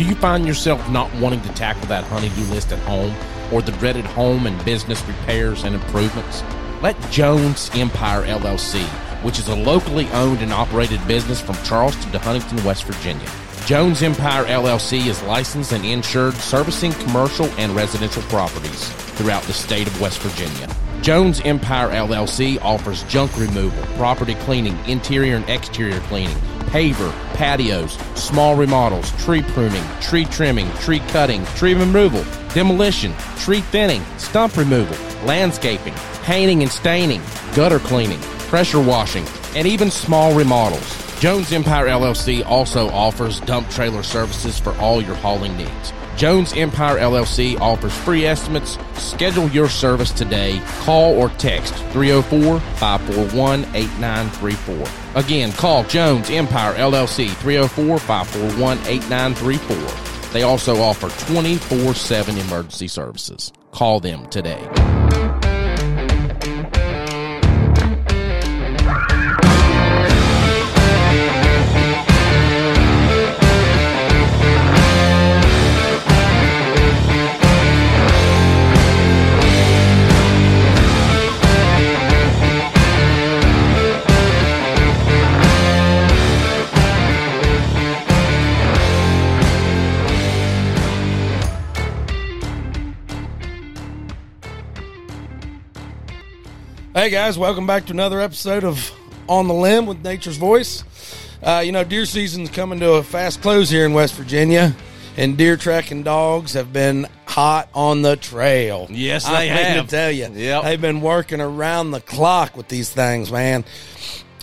Do you find yourself not wanting to tackle that honeydew list at home or the dreaded home and business repairs and improvements? Let Jones Empire LLC, which is a locally owned and operated business from Charleston to Huntington, West Virginia. Jones Empire LLC is licensed and insured servicing commercial and residential properties throughout the state of West Virginia. Jones Empire LLC offers junk removal, property cleaning, interior and exterior cleaning, paver, patios, small remodels, tree pruning, tree trimming, tree cutting, tree removal, demolition, tree thinning, stump removal, landscaping, painting and staining, gutter cleaning, pressure washing, and even small remodels. Jones Empire LLC also offers dump trailer services for all your hauling needs. Jones Empire LLC offers free estimates. Schedule your service today. Call or text 304 541 8934. Again, call Jones Empire LLC 304 541 8934. They also offer 24 7 emergency services. Call them today. Hey guys, welcome back to another episode of On the Limb with Nature's Voice. Uh, you know, deer season's coming to a fast close here in West Virginia, and deer tracking dogs have been hot on the trail. Yes, I they hate have. to tell you, Yep. they've been working around the clock with these things, man.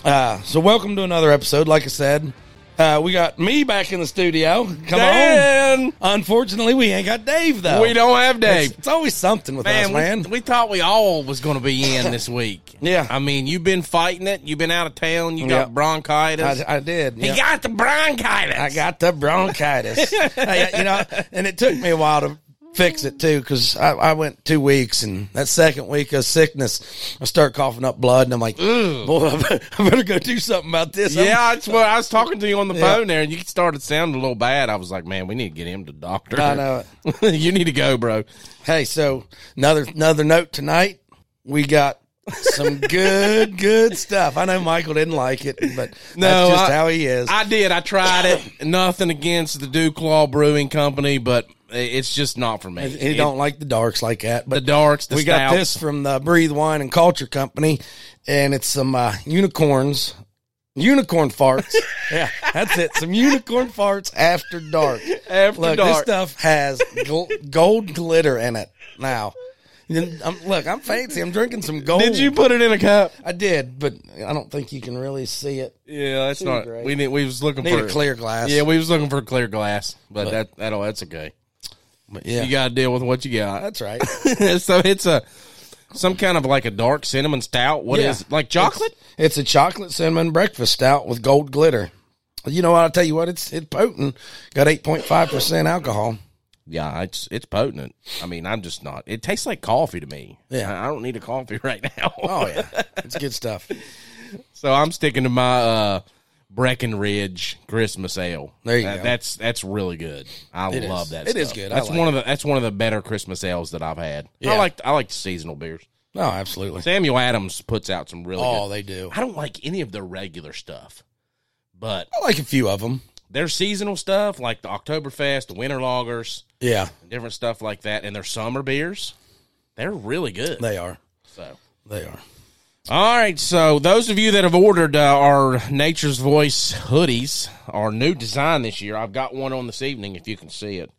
Uh, so, welcome to another episode. Like I said, uh, we got me back in the studio. Come on. Unfortunately, we ain't got Dave though. We don't have Dave. It's, it's always something with us, Man, man. We, we thought we all was going to be in this week. Yeah. I mean, you've been fighting it. You've been out of town. You got Yep. bronchitis. I, I did. he got the bronchitis. I got the bronchitis. Hey, you know, and it took me a while to fix it too because I, I went two weeks and that second week of sickness, I start coughing up blood and I'm like, boy, I better, I better go do something about this. Yeah, that's what I was talking to you on the Yeah. phone there, and you started sounding a little bad. I was like, "Man, we need to get him to the doctor." I know you need to go, bro. Hey, so another another note tonight. We got some good good stuff. I know Michael didn't like it, but No, that's just I- how he is. I did. I tried it. Nothing against the Dewclaw Brewing Company, but it's just not for me. he It- don't like the darks like that. But the darks. The we got this from the Breathe Wine and Culture Company, and it's some uh, unicorns, unicorn farts. yeah, that's it. Some unicorn farts after dark. After look, dark. this stuff has gl- gold glitter in it. Now, I'm, look, I'm fancy. I'm drinking some gold. Did you put it in a cup? I did, but I don't think you can really see it. Yeah, that's not. great. We need. We was looking Need for a clear glass. Yeah, we was looking for a clear glass, but, But- that that that's okay. But yeah, You got to deal with what you got. that's right. so it's a some kind of like a dark cinnamon stout. What is Yeah. it? like chocolate? It's, it's a chocolate cinnamon breakfast stout with gold glitter. You know what? I'll tell you what. It's it's potent. Got eight point five percent alcohol. Yeah, it's it's potent. I mean, I'm just not. It tastes like coffee to me. Yeah. I, I don't need a coffee right now. Oh yeah, it's good stuff. so I'm sticking to my uh, Breckenridge Christmas Ale. There you That- go. That's that's really good. I It love is. that. It is stuff. good. I That's like one of the that's one of the better Christmas ales that I've had. Yeah. I like I like the seasonal beers. Oh, absolutely. Samuel Adams puts out some really Oh, good. they do. I don't like any of their regular stuff, but I like a few of them. their seasonal stuff, like the Oktoberfest, the Winter Lagers, Yeah, different stuff like that, and their summer beers, they're really good. they are. so, They are. All right. So, those of you that have ordered uh, our Nature's Voice hoodies, our new design this year, I've got one on this evening. If you can see it,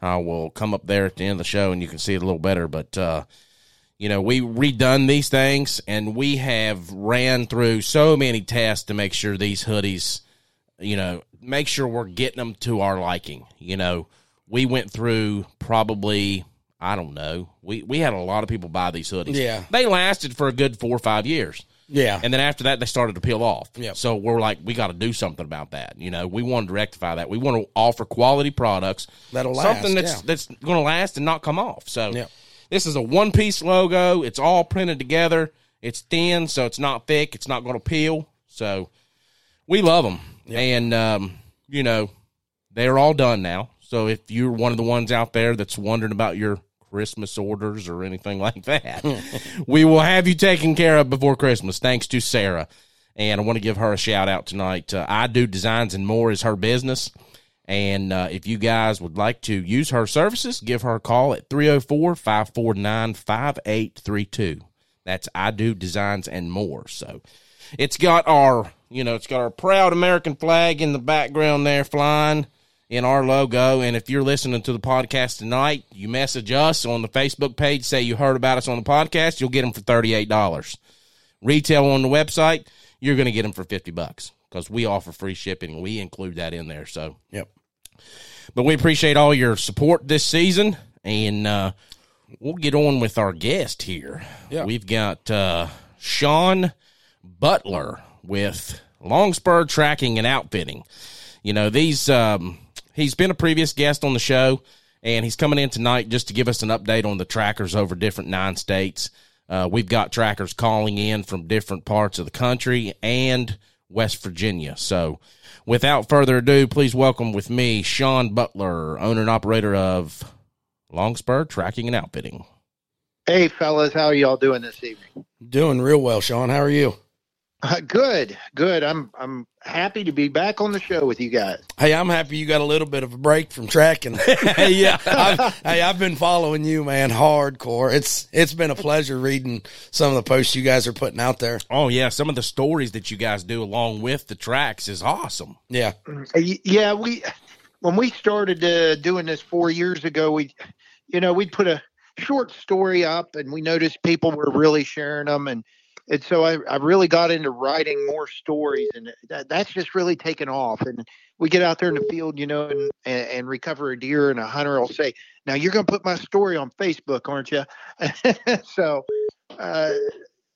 I will come up there at the end of the show and you can see it a little better. But uh, you know, we redone these things and we have ran through so many tests to make sure these hoodies, you know, make sure we're getting them to our liking. You know, we went through probably, I don't know, we, we had a lot of people buy these hoodies. Yeah. They lasted for a good four or five years. Yeah, And then after that, they started to peel off. Yep. So we're like, we got to do something about that. You know, we wanted to rectify that. We want to offer quality products That'll last. something that's yeah. that's going to last and not come off. So Yep. this is a one piece logo. It's all printed together. It's thin, so it's not thick. It's not going to peel. So we love them, and um, you know, they're all done now. So if you're one of the ones out there that's wondering about your Christmas orders or anything like that, we will have you taken care of before Christmas. Thanks to Sarah. And I want to give her a shout out tonight. Uh, I do designs and more is her business. And uh, if you guys would like to use her services, give her a call at 304 549 5832. That's I Do Designs and More. So it's got our, you know, it's got our proud American flag in the background there flying in our logo. And if you're listening to the podcast tonight, you message us on the Facebook page, say you heard about us on the podcast, you'll get them for $38. Retail on the website, you're going to get them for 50 bucks because we offer free shipping we include that in there. So, Yep. but we appreciate all your support this season and uh, we'll get on with our guest here. Yeah. We've got uh, Sean Butler with Longspur Tracking and Outfitting. You know, these um, he's been a previous guest on the show and he's coming in tonight just to give us an update on the trackers over different nine states. Uh, we've got trackers calling in from different parts of the country and West Virginia. So, without further ado, please welcome with me Sean Butler, owner and operator of Longspur Tracking and Outfitting. Hey, fellas, how are y'all doing this evening? Doing real well, Sean. How are you? Uh, good, good. I'm I'm happy to be back on the show with you guys. Hey, I'm happy you got a little bit of a break from tracking. yeah, I've, hey, I've been following you, man, hardcore. It's it's been a pleasure reading some of the posts you guys are putting out there. Oh yeah, some of the stories that you guys do along with the tracks is awesome. Yeah, Yeah, we when we started uh, doing this four years ago, we, you know, we'd put a short story up, and we noticed people were really sharing them, and and so I, I really got into writing more stories, and that, that's just really taken off. And we get out there in the field, you know, and, and, and recover a deer, and a hunter will say, "Now you're going to put my story on Facebook, aren't you?" so uh,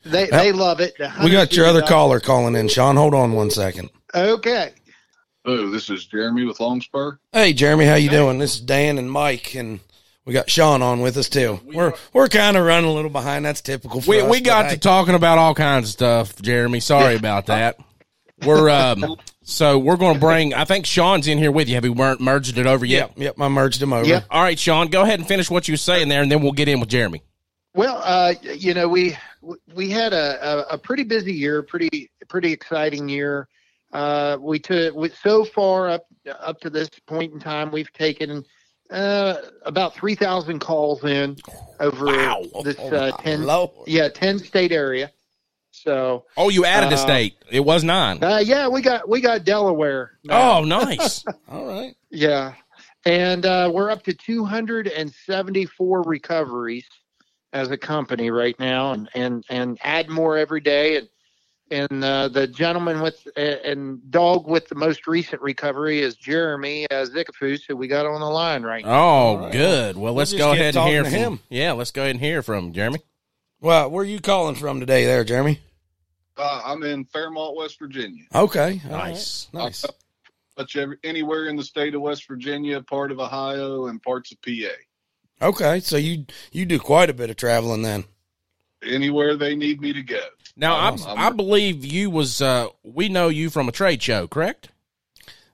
they they love it. The we got your other up. caller calling in, Sean. Hold on one second. Okay. oh this is Jeremy with Longspur. Hey, Jeremy, how you doing? This is Dan and Mike, and we got Sean on with us too. We're we're kind of running a little behind. That's typical. For We us, we got hey. to talking about all kinds of stuff, Jeremy. Sorry about that. We're um so we're going to bring. I think Sean's in here with you. Have you merged it over yet? Yep, yep. I merged him over. Yep. All right, Sean, go ahead and finish what you were saying there, and then we'll get in with Jeremy. Well, uh, you know, we we had a, a, a pretty busy year, pretty pretty exciting year. Uh, we took we, so far up up to this point in time, we've taken uh, about three thousand calls in over Wow. this Oh, uh, ten Lord. yeah ten state area. So Oh, you added a Uh, state. It was nine. uh, yeah, we got we got Delaware. now. Oh, nice. All right. Yeah. And uh, we're up to 274 recoveries as a company right now and, and, and add more every day. And, and uh, the gentleman with uh, and dog with the most recent recovery is Jeremy uh, Zickafoos, who we got on the line right now. Oh, All right. good. Well, let's just go ahead and hear from him. Yeah, let's go ahead and hear from Jeremy. Well, where are you calling from today, there, Jeremy? Uh, I'm in Fairmont, West Virginia. Okay. all Nice. right, Nice. Much anywhere in the state of West Virginia, part of Ohio, and parts of PA. Okay. So you you do quite a bit of traveling then. Anywhere they need me to go. Now, I, Um, I'm- I believe you was uh we know you from a trade show, correct?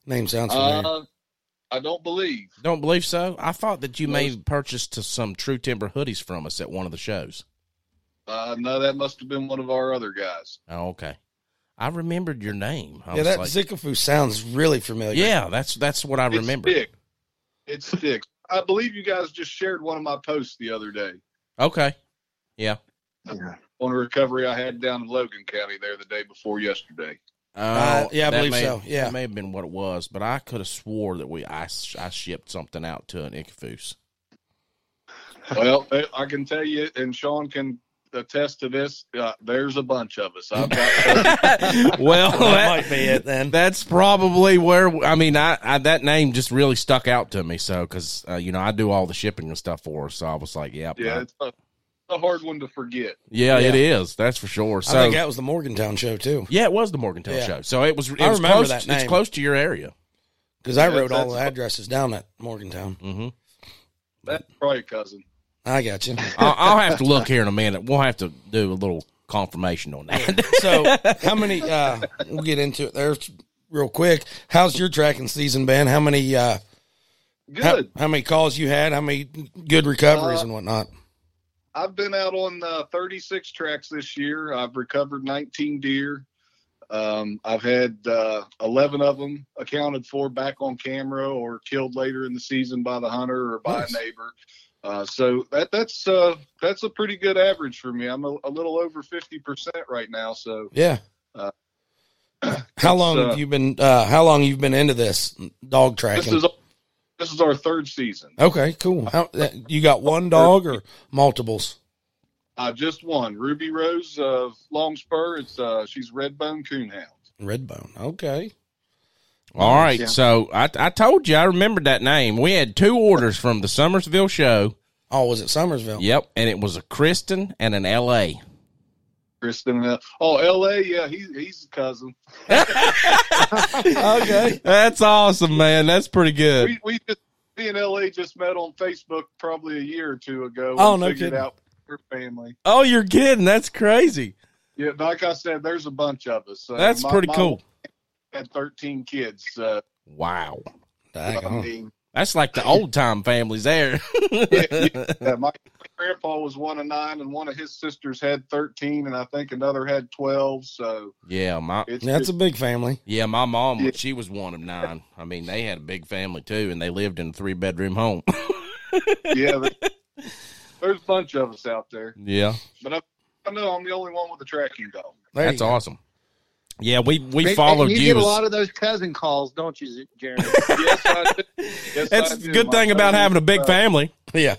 Name sounds familiar. Uh, I don't believe. Don't believe so. I thought that you may have purchased some True Timber hoodies from us at one of the shows. Uh, no, that must have been one of our other guys. Oh, okay. I remembered your name. I yeah, that like, Zickafu sounds really familiar. yeah, that's that's what I It remember. sticks. It sticks. I believe you guys just shared one of my posts the other day Okay. Yeah. Yeah. On a recovery I had down in Logan County there the day before yesterday. Oh, Uh, yeah, I believe may- so, yeah. that may have been what it was, but I could have swore that we I, I shipped something out to an Ichthus. Well, I can tell you, and Sean can attest to this. Uh, there's a bunch of us. I've got well, that that- might be it then. That's probably where I mean, I, I that name just really stuck out to me. So, because uh, you know, I do all the shipping and stuff for her, so I was like, yep, yeah, I- it's a, a hard one to forget. yeah, Yeah. it is. That's for sure. I So, think that was the Morgantown show too, yeah, it was the Morgantown Yeah. show. So it was. It I was remember close, that It's close to your area. because I Yeah, wrote all the addresses down at Morgantown. Mm-hmm. That's probably a cousin. I got you. I'll, I'll have to look here in a minute. We'll have to do a little confirmation on that. so how many? uh We'll get into it. There's real quick. How's your tracking season been? How many uh, how, Good. how many calls you had? How many good recoveries Uh, and whatnot? I've been out on uh, 36 tracks this year. I've recovered 19 deer. Um, I've had uh, 11 of them accounted for back on camera or killed later in the season by the hunter or by Nice. a neighbor. Uh, so that that's uh, that's a pretty good average for me. I'm a, a little over 50 percent right now. So Yeah. uh, how long uh, have you been? Uh, how long you've been into this dog this tracking? is this is our third season. okay, cool. How, you got one dog or multiples? Uh, just one Ruby Rose of Longspur. It's uh, she's Redbone Coonhound. Redbone. Okay. All right. Yeah. So I, I told you I remembered that name. We had two orders from the Summersville show. Oh, was it Summersville? Yep, and it was a Kristen and an L.A. Kristen. Oh, L.A. Yeah, he's he's a cousin. okay. That's awesome, man. That's pretty good. we we just me and LA just met on Facebook probably a year or two ago. Oh, and no figured kidding. out her family. Oh, you're kidding? That's crazy. Yeah, like I said, there's a bunch of us. Uh, That's my- pretty my cool. Had 13 kids. Uh, Wow. I Daggone. mean, That's like the old time families there. yeah, my grandpa was one of nine, and one of his sisters had 13, and I think another had 12. So yeah, my it's That's a big family. yeah, my mom Yeah. she was one of nine. I mean, they had a big family too, and they lived in a three bedroom home. yeah. there- There's a bunch of us out there, yeah, but I, I know I'm the only one with a tracking dog. There that's awesome. Yeah, we we Hey, followed you. you. get a lot of those cousin calls, don't you, Jeremy? Yes, I do. Yes, that's I the do. good My thing about having a big uh, family. Yeah.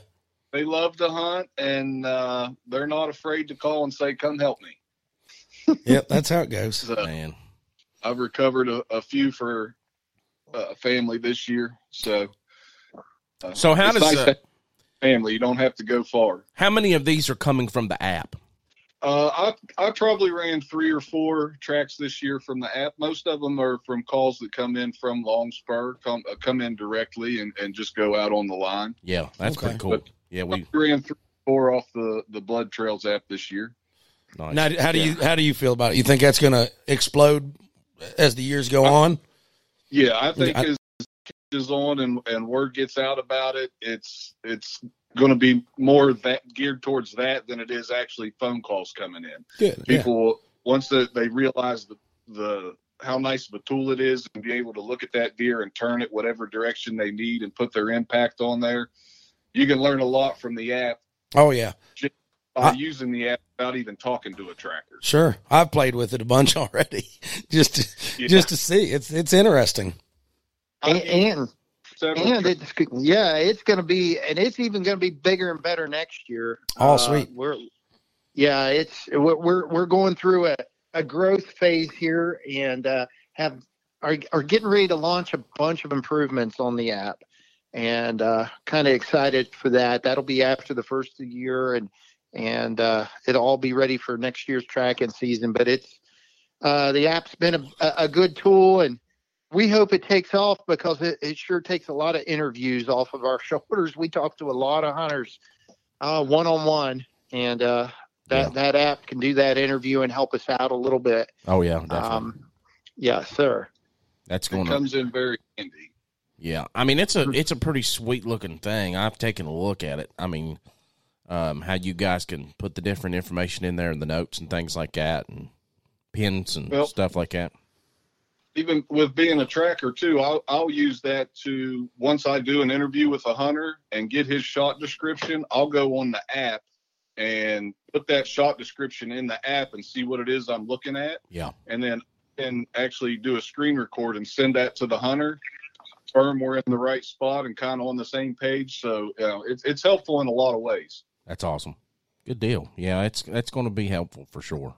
they love to hunt and uh, they're not afraid to call and say come help me Yep. That's how it goes. so Man, i've recovered a, a few for uh, family this year so uh, So how does, nice uh, family you don't have to go far how many of these are coming from the app? Uh, I, I probably ran three or four tracks this year from the app most of them are from calls that come in from Longspur come, uh, come in directly and, and just go out on the line Yeah, that's Okay. pretty cool. Yeah, we we ran three or four off the, the BloodTrailz app this year nice. Now, how do you how do you feel about it? You think that's going to explode as the years go on? Yeah, I think I- as is on and, and word gets out about it, it's it's going to be more that geared towards that than it is actually phone calls coming in. Good. Yeah. People once that they realize the the how nice of a tool it is and be able to look at that deer and turn it whatever direction they need and put their impact on there. You can learn a lot from the app Oh yeah. by I- using the app without even talking to a tracker. Sure. I've played with it a bunch already, just to, Yeah. just to see. It's it's interesting. and, and Several and it's yeah, it's going to be, and it's even going to be bigger and better next year. Oh, Uh, sweet. We're yeah, it's we're we're, we're going through a, a growth phase here, and uh, have are are getting ready to launch a bunch of improvements on the app, and uh, kind of excited for that. That'll be after the first of the year, and and uh, it'll all be ready for next year's tracking season. But it's uh, the app's been a, a a good tool, and we hope it takes off because it, it sure takes a lot of interviews off of our shoulders. We talk to a lot of hunters one on one, and uh, that Yeah. that app can do that interview and help us out a little bit. oh yeah, definitely. Um, yes, sir. that's it going to comes in very handy. Yeah, I mean it's a it's a pretty sweet looking thing. I've taken a look at it. I mean, um, how you guys can put the different information in there and the notes and things like that, and pins and Well- stuff like that. Even with being a tracker too, I'll, I'll use that to once I do an interview with a hunter and get his shot description, I'll go on the app and put that shot description in the app and see what it is I'm looking at, Yeah, and then and actually do a screen record and send that to the hunter. Confirm we're in the right spot and kind of on the same page. So you know, it's it's helpful in a lot of ways. that's awesome. Good deal. Yeah, it's that's going to be helpful for sure.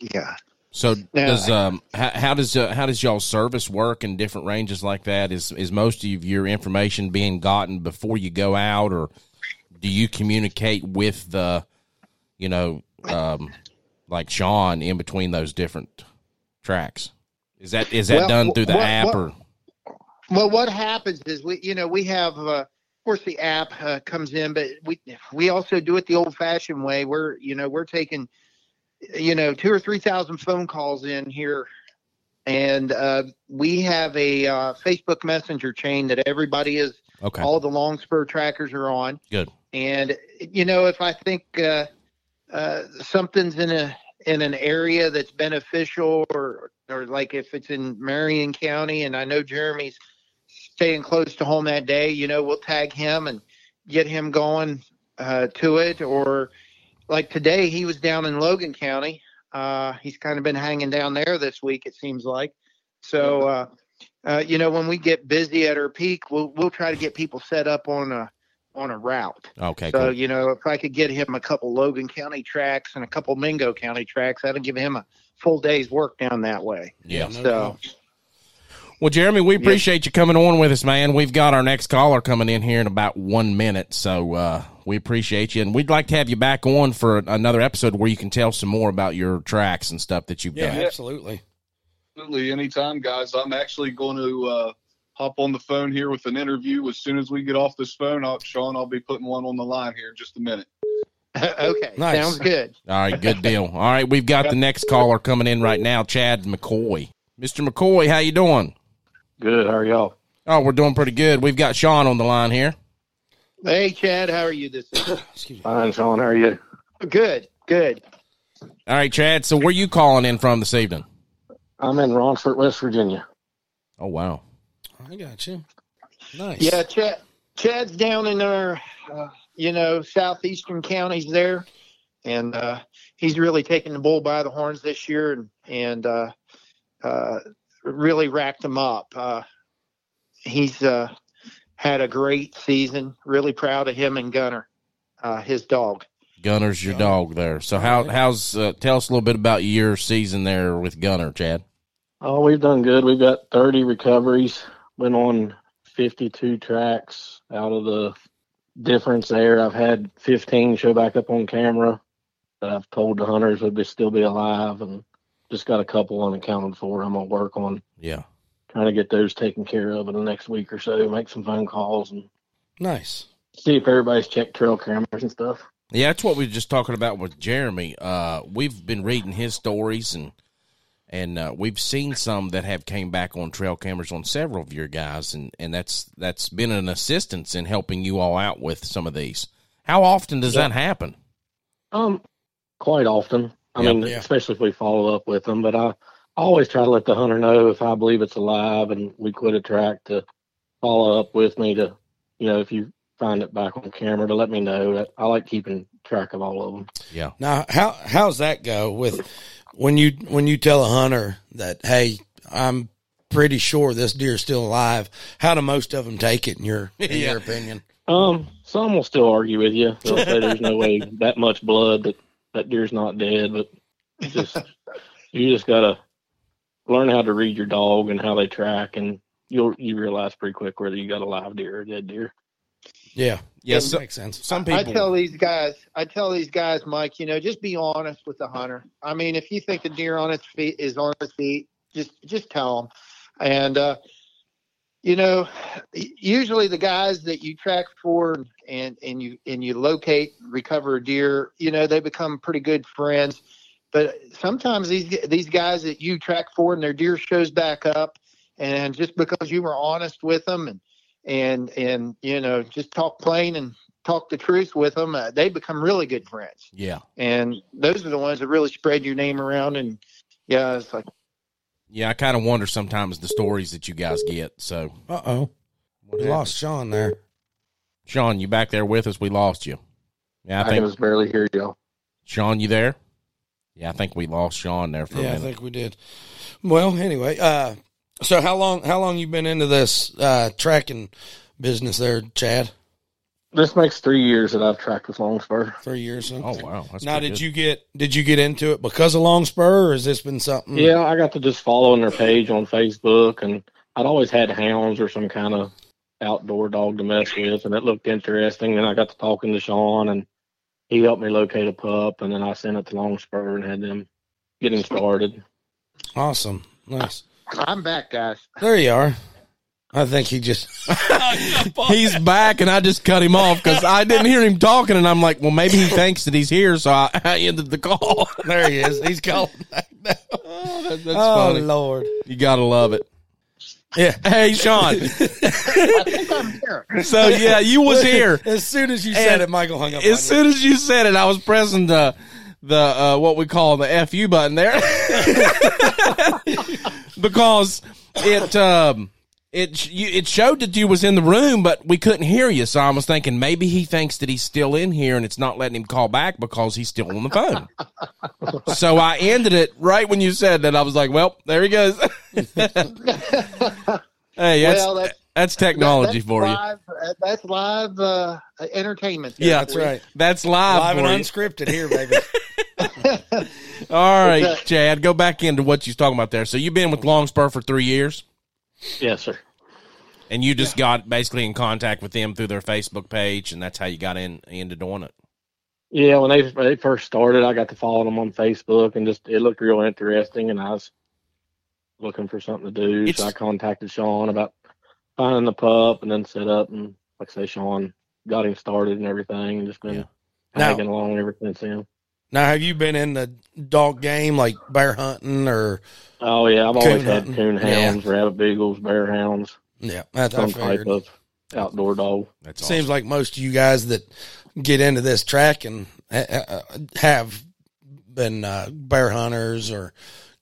Yeah. So Now- does um how, how does uh, how does y'all service work in different ranges like that? Is is most of your information being gotten before you go out, or do you communicate with the, you know, um, like Sean in between those different tracks? Is that is that Well, done through the what- app what- or? Well, what happens is we, you know, we have, uh, of course, the app uh, comes in, but we we also do it the old-fashioned way. We're, you know, we're taking, you know, two or three thousand phone calls in here and uh, we have a uh, Facebook Messenger chain that everybody is Okay. all the Longspur trackers are on. Good. And you know, if I think uh, uh, something's in a in an area that's beneficial, or or like if it's in Marion County, and I know Jeremy's staying close to home that day, you know, we'll tag him and get him going uh, to it. Or like today, he was down in Logan County. Uh, he's kind of been hanging down there this week, it seems like. So. Uh, uh, you know, when we get busy at our peak, we'll we'll try to get people set up on a on a route. Okay. So Cool. you know, if I could get him a couple Logan County tracks and a couple Mingo County tracks, that'll give him a full day's work down that way. Yeah. So doubt. Well, Jeremy, we appreciate you coming on with us, man. We've got our next caller coming in here in about one minute, so uh, we appreciate you, and we'd like to have you back on for another episode where you can tell some more about your tracks and stuff that you've yeah, done. absolutely. Absolutely, anytime, guys. I'm actually going to uh, hop on the phone here with an interview as soon as we get off this phone. I'll, Sean, I'll be putting one on the line here in just a minute. okay, Nice. sounds good. All right, good deal. All right, we've got the next caller coming in right now, Chad McCoy. Mr. McCoy, how you doing? Good. How are y'all? Oh, we're doing pretty good. We've got Sean on the line here. Hey, Chad, how are you this evening? Excuse me. Fine, Sean. How are you? good, good. All right, Chad. So where are you calling in from this evening? I'm in Ronceverte, West Virginia. Oh, wow. I got you. Nice. Yeah, Chad. Chad's down in our, uh, you know, southeastern counties there, and uh, he's really taken the bull by the horns this year, and and uh, uh, really racked him up. Uh, he's uh, had a great season. Really proud of him and Gunner, uh, his dog. Gunner's your dog there. So how how's uh, tell us a little bit about your season there with Gunner, Chad? Oh, we've done good. We've got 30 recoveries. Went on 52 tracks out of the difference there. I've had 15 show back up on camera that I've told the hunters would be, still be alive, and just got a couple unaccounted for. I'm gonna work on Yeah. trying to get those taken care of in the next week or so. Make some phone calls and Nice. see if everybody's checked trail cameras and stuff. Yeah, that's what we were just talking about with Jeremy. Uh, we've been reading his stories and and uh, we've seen some that have came back on trail cameras on several of your guys, and, and that's that's been an assistance in helping you all out with some of these. How often does Yeah. that happen? Um, quite often. I Yeah. mean, Yeah. especially if we follow up with them. But I, I always try to let the hunter know if I believe it's alive and we quit a track to follow up with me to, you know, if you find it back on camera to let me know. That I like keeping track of all of them. Yeah. Now, how how's that go with when you when you tell a hunter that hey, I'm pretty sure this deer's still alive? How do most of them take it in your in Yeah. your opinion? Um, some will still argue with you. They'll say there's no way that much blood that that deer's not dead, but just you just gotta learn how to read your dog and how they track, and you'll you realize pretty quick whether you got a live deer or a dead deer. Yeah, Yeah, so- makes sense. Some people. I tell these guys, I tell these guys, Mike, you know, just be honest with the hunter. I mean, if you think the deer on its feet is on its feet, just just tell them. And uh, you know, usually the guys that you track for and and you and you locate, recover a deer, you know, they become pretty good friends. But sometimes these these guys that you track for and their deer shows back up, and just because you were honest with them and and and you know just talk plain and talk the truth with them, uh, they become really good friends. yeah. And those are the ones that really spread your name around. And yeah, it's like Yeah, I kind of wonder sometimes the stories that you guys get. So, Uh oh, we happened? lost Sean there. Sean, you back there with us? We lost you. Yeah, I I, think can just barely hear y'all. Sean, you there? Yeah, I think we lost Sean there for a Yeah, I think we did. Well, anyway, uh, so how long how long you been into this uh, tracking business there, Chad? This makes three years that I've tracked with Longspur. Three years. Huh? Oh wow! That's now, did good. you get did you get into it because of Longspur, or has this been something? Yeah, I got to just following their page on Facebook, and I'd always had hounds or some kind of outdoor dog to mess with, and it looked interesting. And I got to talking to Sean, and he helped me locate a pup, and then I sent it to Longspur and had them get him started. Awesome, nice. I'm back, guys. There you are. I think he just. He's back, and I just cut him off because I didn't hear him talking, and I'm like, well, maybe he thinks that he's here, so I, I ended the call. there he is. He's calling back now. oh, that- that's Oh funny. Lord. You gotta love it. Yeah. Hey, Sean. I think I'm here. so yeah, you was here. As soon as you said And it, Michael hung up. on As soon as you said it, I was pressing the the uh, what we call the fu button there because it um it you, it showed that you was in the room, but we couldn't hear you. So I was thinking maybe he thinks that he's still in here and it's not letting him call back because he's still on the phone. so I ended it right when you said that. I was like, well, there he goes. hey, that's well, that's that's technology that's for you. live, uh, That's live uh, entertainment. Yeah, That's right. That's live, Live and you. unscripted here, baby. All right, It's Chad, go back into what you was talking about there. So you've been with Longspur for three years, Yes, sir. and you just got basically in contact with them through their Facebook page, and that's how you got in into doing it. Yeah, when they when they first started, I got to follow them on Facebook, and just it looked real interesting, and I was looking for something to do. It's- so I contacted Sean about finding the pup, and then set up, and like I say, Sean got him started and everything, and just been Yeah. Now- tagging along ever since then. Now, have you been in the dog game, like bear hunting, or Oh yeah, I've always Coon had hunting. coon Yeah. hounds, rabbit beagles, bear hounds, yeah? That's I some type figured. of outdoor dog. That's Seems like most of you guys that get into this tracking uh, uh, have been uh, bear hunters or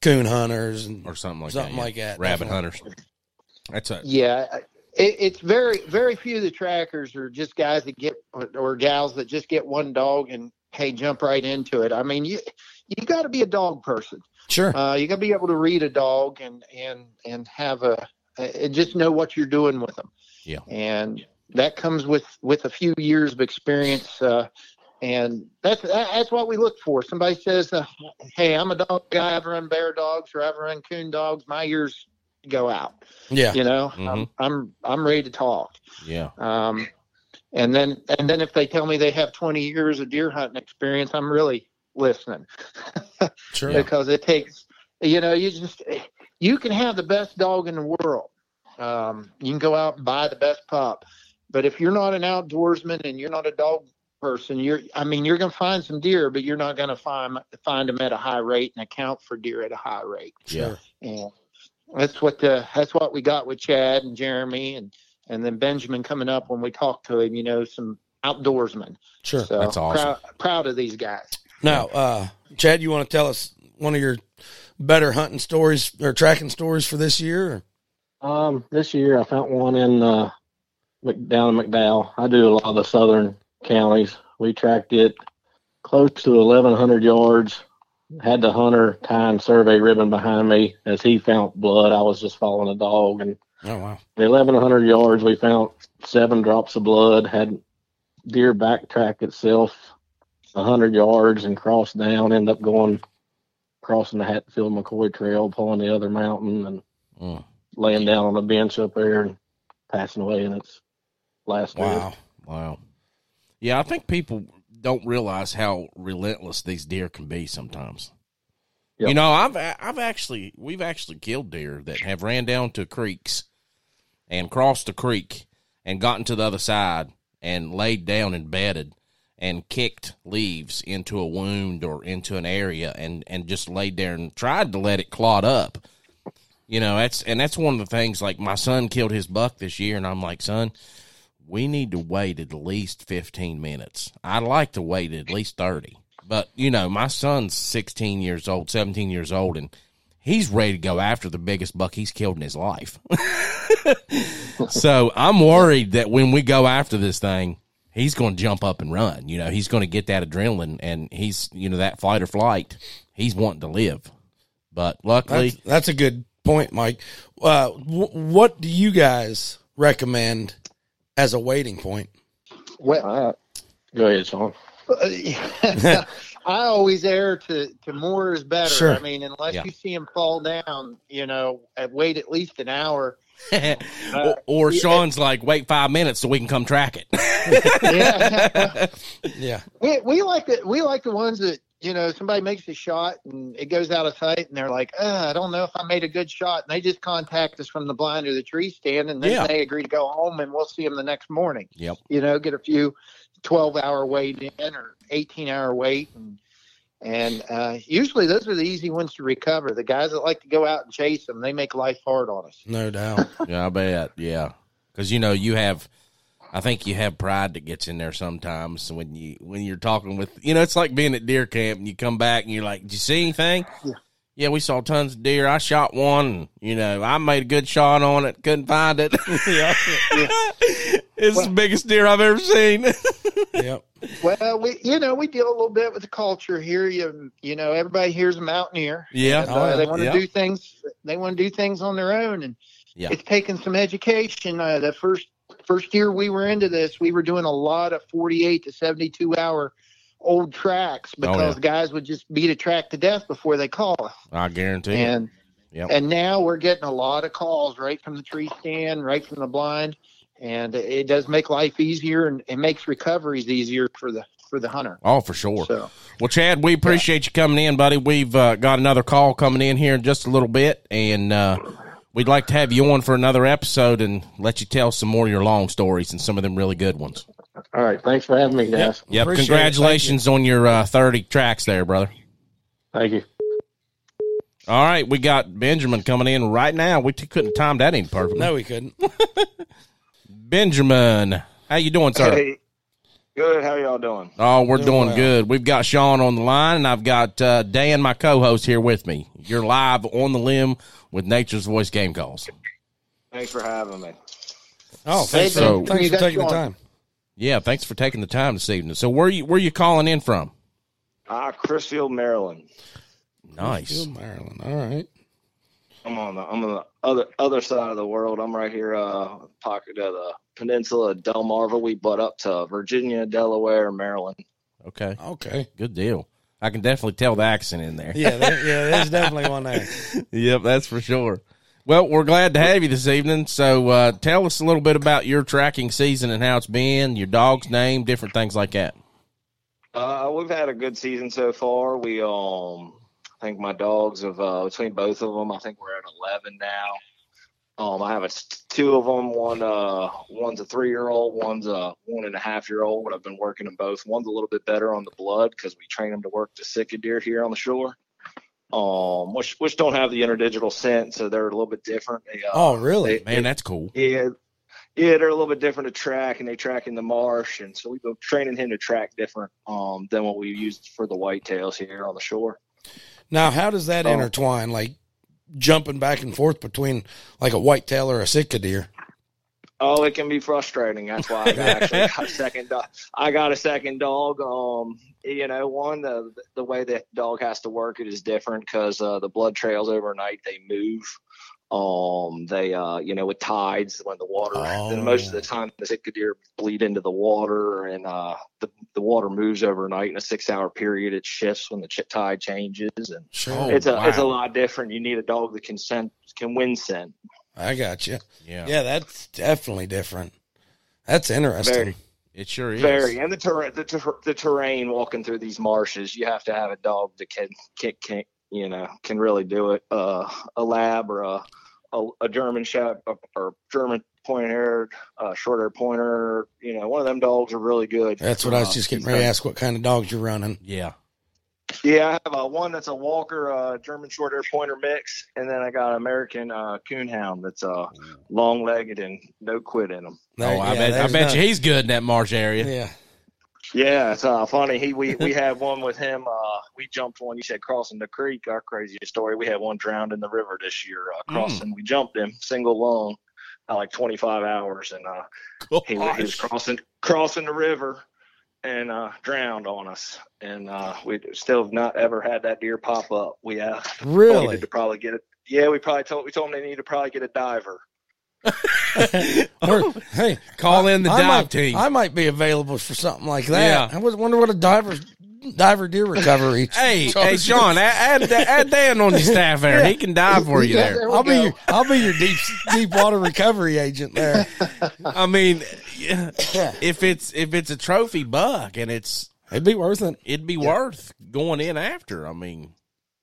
coon hunters, and or something like something that. yeah. like that, Rabbit definitely. hunters. That's it. Yeah, it, it's very very few of the trackers are just guys that get or gals that just get one dog and hey jump right into it. I mean you you got to be a dog person. sure. Uh, you got to be able to read a dog and and and have a and just know what you're doing with them. Yeah. and that comes with with a few years of experience. Uh, and that's that's what we look for. Somebody says, uh, "Hey, I'm a dog guy. I've run bear dogs or I've run coon dogs. My ears go out." yeah, you know Mhm. I'm, I'm i'm ready to talk Yeah. um and then and then if they tell me they have 20 years of deer hunting experience i'm really listening sure. because it takes you know you just you can have the best dog in the world um you can go out and buy the best pup but if you're not an outdoorsman and you're not a dog person you're i mean you're going to find some deer but you're not going to find find them at a high rate and account for deer at a high rate Yeah. and that's what the that's what we got with Chad and Jeremy and and then Benjamin coming up when we talked to him. You know, some outdoorsmen. Sure. So That's awesome. Proud, proud of these guys. Now, uh, Chad, you want to tell us one of your better hunting stories or tracking stories for this year? Or? Um, this year I found one in uh, Mc- down in McDowell. I do a lot of the southern counties. We tracked it close to 1,100 yards. Had the hunter tying survey ribbon behind me as he found blood. I was just following a dog, and Oh wow, the 1,100 yards we found seven drops of blood. Had deer backtrack itself 100 yards and cross down. End up going crossing the Hatfield McCoy Trail, pulling the other mountain, and Mm. laying down on a bench up there and passing away in its last wow. Wow. Yeah, I think people don't realize how relentless these deer can be sometimes. Yep. You know, I've I've actually we've actually killed deer that have ran down to creeks and crossed the creek and gotten to the other side and laid down and bedded and kicked leaves into a wound or into an area and and just laid there and tried to let it clot up. You know, that's and that's one of the things like my son killed his buck this year and I'm like, "Son, we need to wait at least 15 minutes. I'd like to wait at least 30. But, you know, my son's 16 years old, 17 years old, and he's ready to go after the biggest buck he's killed in his life. so I'm worried that when we go after this thing, he's going to jump up and run. You know, he's going to get that adrenaline and he's, you know, that fight or flight. He's wanting to live. But luckily, That's, that's a good point, Mike. Uh, wh- what do you guys recommend as a waiting point? Well, All right. Go ahead, Sean. I always err to to more is better. Sure. I mean, unless Yeah. you see him fall down, you know, wait at least an hour. Uh, or, or yeah. Sean's like, wait five minutes so we can come track it. Yeah. Yeah, we, we like the we like the ones that you know, somebody makes a shot and it goes out of sight, and they're like, uh, I don't know if I made a good shot. And they just contact us from the blind or the tree stand, and then Yeah. they agree to go home, and we'll see them the next morning. Yep. You know, get a few 12 hour wait in or 18 hour wait. And, and uh, usually those are the easy ones to recover. The guys that like to go out and chase them, they make life hard on us. No doubt. Yeah, I bet. Yeah, because you know you have. I think you have pride that gets in there sometimes when you when you're talking with you know it's like being at deer camp and you come back and you're like, did you see anything? Yeah. Yeah, we saw tons of deer. I shot one. You know, I made a good shot on it. Couldn't find it. yeah. it's the biggest deer I've ever seen. Yep. Well, we you know we deal a little bit with the culture here. You you know everybody here's a mountaineer. yeah. And, Oh, uh, yeah. they want to Yeah. do things. They want to do things on their own, and Yeah. it's taken some education. Uh, the first first year we were into this, we were doing a lot of forty eight to seventy two hour old tracks Oh, yeah. because guys would just beat a track to death before they call us. I guarantee. And Yep. and now we're getting a lot of calls right from the tree stand, right from the blind, and it does make life easier and it makes recoveries easier for the for the hunter. Oh, for sure. So. Well, Chad, we appreciate you coming in, buddy. We've uh, got another call coming in here in just a little bit, and uh, we'd like to have you on for another episode and let you tell some more of your long stories and some of them really good ones. All right. Thanks for having me, guys. Yep. Appreciate it. Congratulations on your uh, 30 tracks there, brother. Thank you. All right. We got Benjamin coming in right now. We t- couldn't time that in perfectly. No, we couldn't. Benjamin, how you doing, sir? Hey, good. How y'all doing? Oh, we're Doing doing well. good. We've got Sean on the line, and I've got uh, Dan, my co-host, here with me. You're live on the limb with Nature's Voice Game Calls. Thanks for having me. Oh, thanks, So- for, thanks for taking the time. Yeah, thanks for taking the time this evening. So, where you where are you calling in from? Ah, Crisfield, Maryland. Nice. Good, Maryland. All right. I'm on the I'm on the other other side of the world. I'm right here, uh, pocket of the peninsula of Delmarva. We butt up to Virginia, Delaware, Maryland. Okay, Okay. good deal. I can definitely tell the accent in there. Yeah, there, yeah, there's definitely one there. yep, that's for sure. Well, we're glad to have you this evening. So, uh, tell us a little bit about your tracking season and how it's been, your dog's name, different things like that. Uh, we've had a good season so far. We um, I think my dogs have uh, between both of them. I think we're at eleven now. Um, I have a, two of them. One uh, one's a three year old. One's a one and a half year old. I've been working them both. One's a little bit better on the blood because we train them to work the sitka deer here on the shore. Um, which which don't have the interdigital scent, so they're a little bit different. They, uh, Oh, really? they- Man, that's cool. yeah, yeah, they're a little bit different to track, and they track in the marsh, and so we've been training him to track different um, than what we used for the whitetails here on the shore. Now, how does that Oh. intertwine? Like jumping back and forth between like a whitetail or a sitka deer? Oh, it can be frustrating. That's why I got actually got a second dog. I got a second dog. Um, you know, one the the way that dog has to work it is different because uh, the blood trails overnight they move. Um, they uh, you know, with tides when the water. Then most of the time the sitka deer bleed into the water, and uh, the the water moves overnight in a six hour period. It shifts when the ch- tide changes, and Sure. Oh, it's a it's a lot different. You need a dog that can scent can win scent. I got you. Yeah, Yeah, that's definitely different. That's interesting. Very. it sure is. Very, and the ter- the, ter- the terrain walking through these marshes, you have to have a dog that can can, can you know can really do it. Uh, a lab or a a, a German Shepherd or German point haired, uh, short haired pointer. You know, one of them dogs are really good. That's what I was Uh, just getting ready to ask. What kind of dogs you're running? Yeah. Yeah, I have a one that's a Walker uh, German short hair pointer mix, and then I got an American uh, coonhound that's uh, long legged and no quit in them. oh, I bet. I bet no- you he's good in that marsh area. Yeah. Yeah, it's uh, funny. He we we had one with him. Uh, we jumped one. You said crossing the creek. Our craziest story. We had one drowned in the river this year. Uh, crossing. We jumped him single lung, uh, like 25 hours, and uh, he, he was crossing crossing the river and uh, drowned on us. And uh, we still have not ever had that deer pop up. We uh, Really? needed to probably get it. Yeah, we probably told we told them they need to probably get a diver. Or- hey, Call in the I dive might, team. I might be available for something like that. Yeah. I was wonder what a diver diver deer recovery. Hey, hey. Sean, add, add, add Dan on your staff there. He can dive for you Yeah, there. there I'll be your I'll be your deep deep water recovery agent there. I mean, yeah, if it's if it's a trophy buck and it's It'd be worth it. it'd be worth going in after. I mean,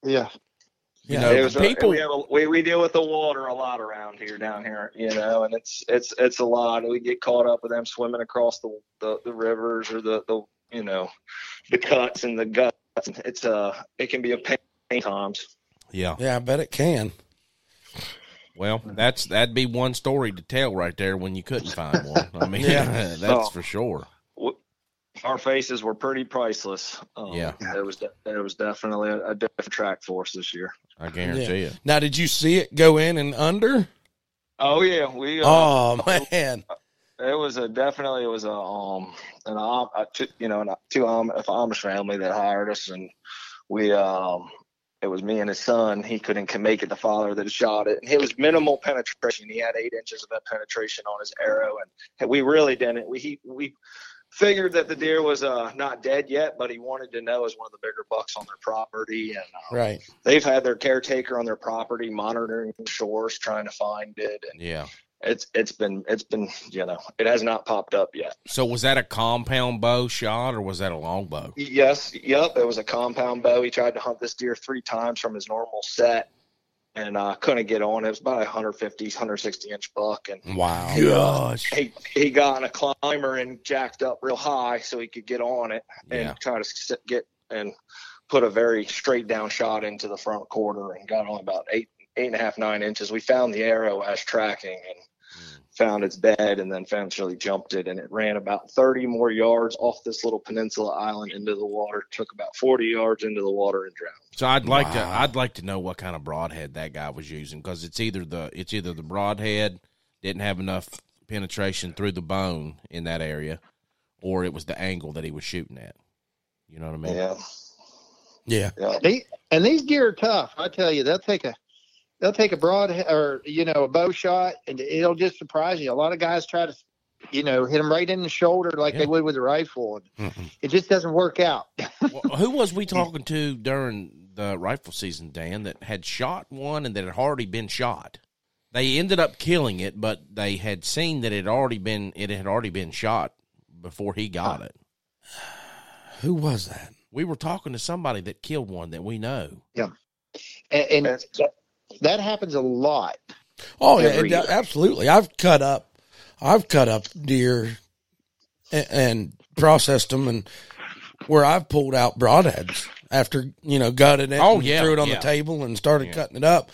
Yeah. You Yeah. know, It was a- people. we, have a, we we deal with the water a lot around here, down here, you know, and it's it's it's a lot. We get caught up with them swimming across the the, the rivers or the the you know the cuts and the guts. It's uh it can be a pain times. yeah. Yeah, I bet it can. Well, that's that'd be one story to tell right there when you couldn't find one. I mean, Yeah. that's Oh. for sure. Our faces were pretty priceless. Um, Yeah. it was de- it was definitely a, a different track for us this year. I guarantee it. Now, did you see it go in and under? Oh yeah, we uh, Oh man, It was a definitely it was a um an Am- a you know an, two Am- a Amish family that hired us and we um it was me and his son. He couldn't make it. The father that shot it, and it was minimal penetration. He had eight inches of that penetration on his arrow, and we really didn't. We he, we figured that the deer was uh not dead yet, but he wanted to know as one of the bigger bucks on their property, and uh, right? they've had their caretaker on their property monitoring the shores, trying to find it, and Yeah. it's it's been it's been you know it has not popped up yet. So was that a compound bow shot or was that a long bow? Yes, yep, it was a compound bow. He tried to hunt this deer three times from his normal set and uh, couldn't get on. It was about a 150, 160 inch buck, and Wow. Gosh. he he got on a climber and jacked up real high so he could get on it and Yeah. try to sit, get and put a very straight down shot into the front quarter and got on about eight eight and a half nine inches. We found the arrow as tracking and found its bed and then eventually jumped it and it ran about 30 more yards off this little peninsula island into the water took about 40 yards into the water and drowned So I'd like to I'd like to know what kind of broadhead that guy was using because it's either the it's either the broadhead didn't have enough penetration through the bone in that area, or it was the angle that he was shooting at. You know what I mean? yeah Yeah. yeah They, and these deer are tough. I tell you, they'll take a they'll take a broad or you know a bow shot, and it'll just surprise you. A lot of guys try to, you know, hit them right in the shoulder like Yeah. they would with a rifle, and Mm-mm. it just doesn't work out. well, who was we talking to during the rifle season, Dan, that had shot one and that had already been shot? They ended up killing it, but they had seen that it had already been it had already been shot before he got uh, it. Who was that? We were talking to somebody that killed one that we know. and, and that, that happens a lot. Oh yeah, it- year. absolutely. I've cut up, I've cut up deer and, and processed them, and where I've pulled out broadheads after you know gutted it. Oh, and yeah, threw it on yeah. the table and started Yeah. cutting it up.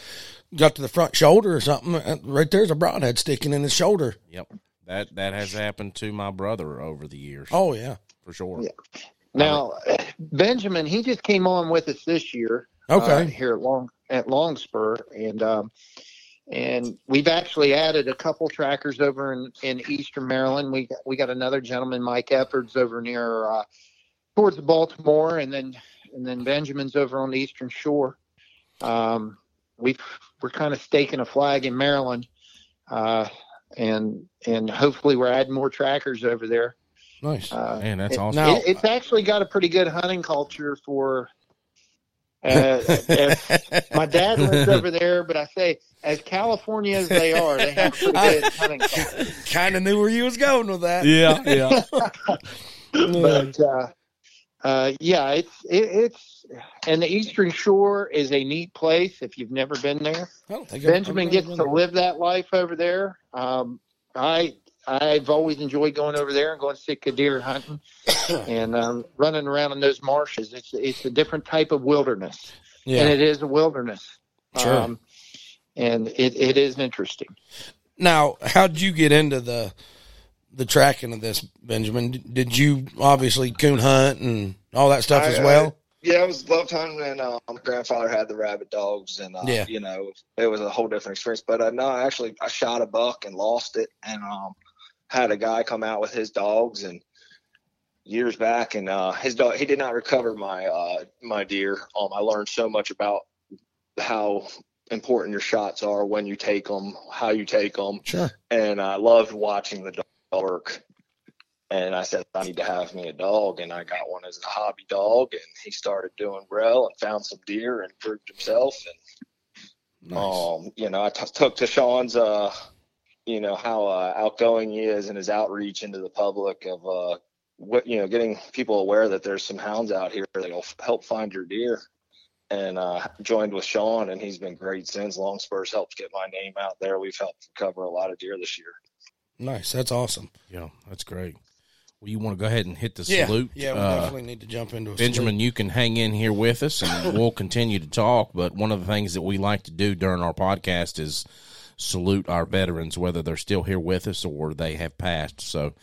Got to the front shoulder or something. Right there's a broadhead sticking in his shoulder. Yep. That that has happened to my brother over the years. Oh yeah. for sure. Yeah. Now, Benjamin, he just came on with us this year. Okay. uh, here at Long at Longspur, and um, and we've actually added a couple trackers over in, in Eastern Maryland. We got, we got another gentleman, Mike Effords, over near uh, towards Baltimore, and then and then Benjamin's over on the Eastern Shore. Um, we we're kind of staking a flag in Maryland, uh, and and hopefully we're adding more trackers over there. Nice. Uh, Man, that's it- awesome. It, it's actually got a pretty good hunting culture for. Uh, my dad lives over there, but I say, as California as they are, they have a pretty good hunting kind of knew where you was going with that. Yeah, yeah. But uh, uh, yeah, it's it, it's and the Eastern Shore is a neat place if you've never been there. I don't think I've- Benjamin gets to live that life over there. Um, I I've always enjoyed going over there and going sika deer hunting and um, running around in those marshes. It's it's a different type of wilderness, there. and it is a wilderness. Sure. Um, and it, it is interesting. Now, how did you get into the the tracking of this, Benjamin? Did you obviously coon hunt and all that stuff I- as well? Yeah, I was love hunting, and uh, my grandfather had the rabbit dogs, and uh, Yeah. you know, it was a whole different experience. But uh, no, actually, I shot a buck and lost it, and um, had a guy come out with his dogs, and years back, and uh, his dog he did not recover my uh, my deer. Um, I learned so much about how important your shots are when you take them, how you take them, Sure. and I loved watching the dog work. And I said, I need to have me a dog. And I got one as a hobby dog. And he started doing well and found some deer and proved himself. And, Nice. um, you know, I t- took to Sean's, uh, you know, how uh, outgoing he is and his outreach into the public of, uh, what you know, getting people aware that there's some hounds out here that'll f- help find your deer. And uh, joined with Sean, and he's been great since. Longspur's helped get my name out there. We've helped cover a lot of deer this year. Nice. That's awesome. Yeah, that's great. Well, you want to go ahead and hit the Yeah. salute? Yeah, we Uh, definitely need to jump into a Benjamin, you can hang in here with us and we'll continue to talk. But one of the things that we like to do during our podcast is salute our veterans, whether they're still here with us or they have passed. So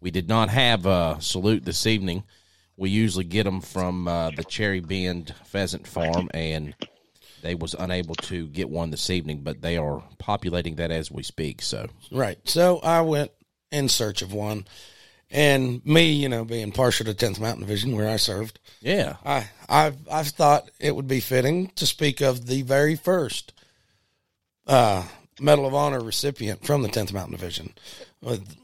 we did not have a salute this evening. We usually get them from uh, the Cherry Bend Pheasant Farm, and they was unable to get one this evening, but they are populating that as we speak. So Right. So I went in search of one. And me, you know, being partial to 10th Mountain Division where I served, yeah, I I've I've thought it would be fitting to speak of the very first uh, Medal of Honor recipient from the 10th Mountain Division,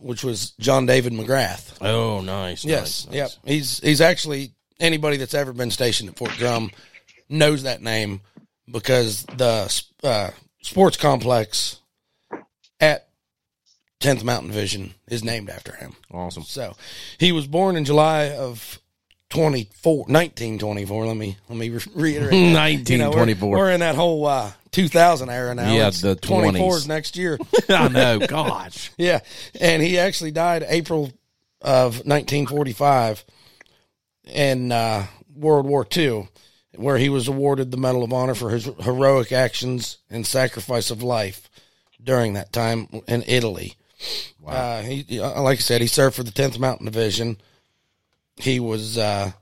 which was John David Magrath. oh nice, Yes, nice, nice. yep. He's he's actually anybody that's ever been stationed at Fort Drum knows that name because the uh, sports complex at 10th Mountain Division is named after him. awesome. So he was born in July of 24, 1924. Let me let me re- reiterate. that. You know, we're- 1924. we're, in that whole uh, 2000 era now. Yeah, It's the 24 20s. is next year. I know, gosh. Yeah, and he actually died April of 1945 in uh, World War II, where he was awarded the Medal of Honor for his heroic actions and sacrifice of life during that time in Italy. Uh, he, uh, like I said, he served for the 10th Mountain Division. He was uh,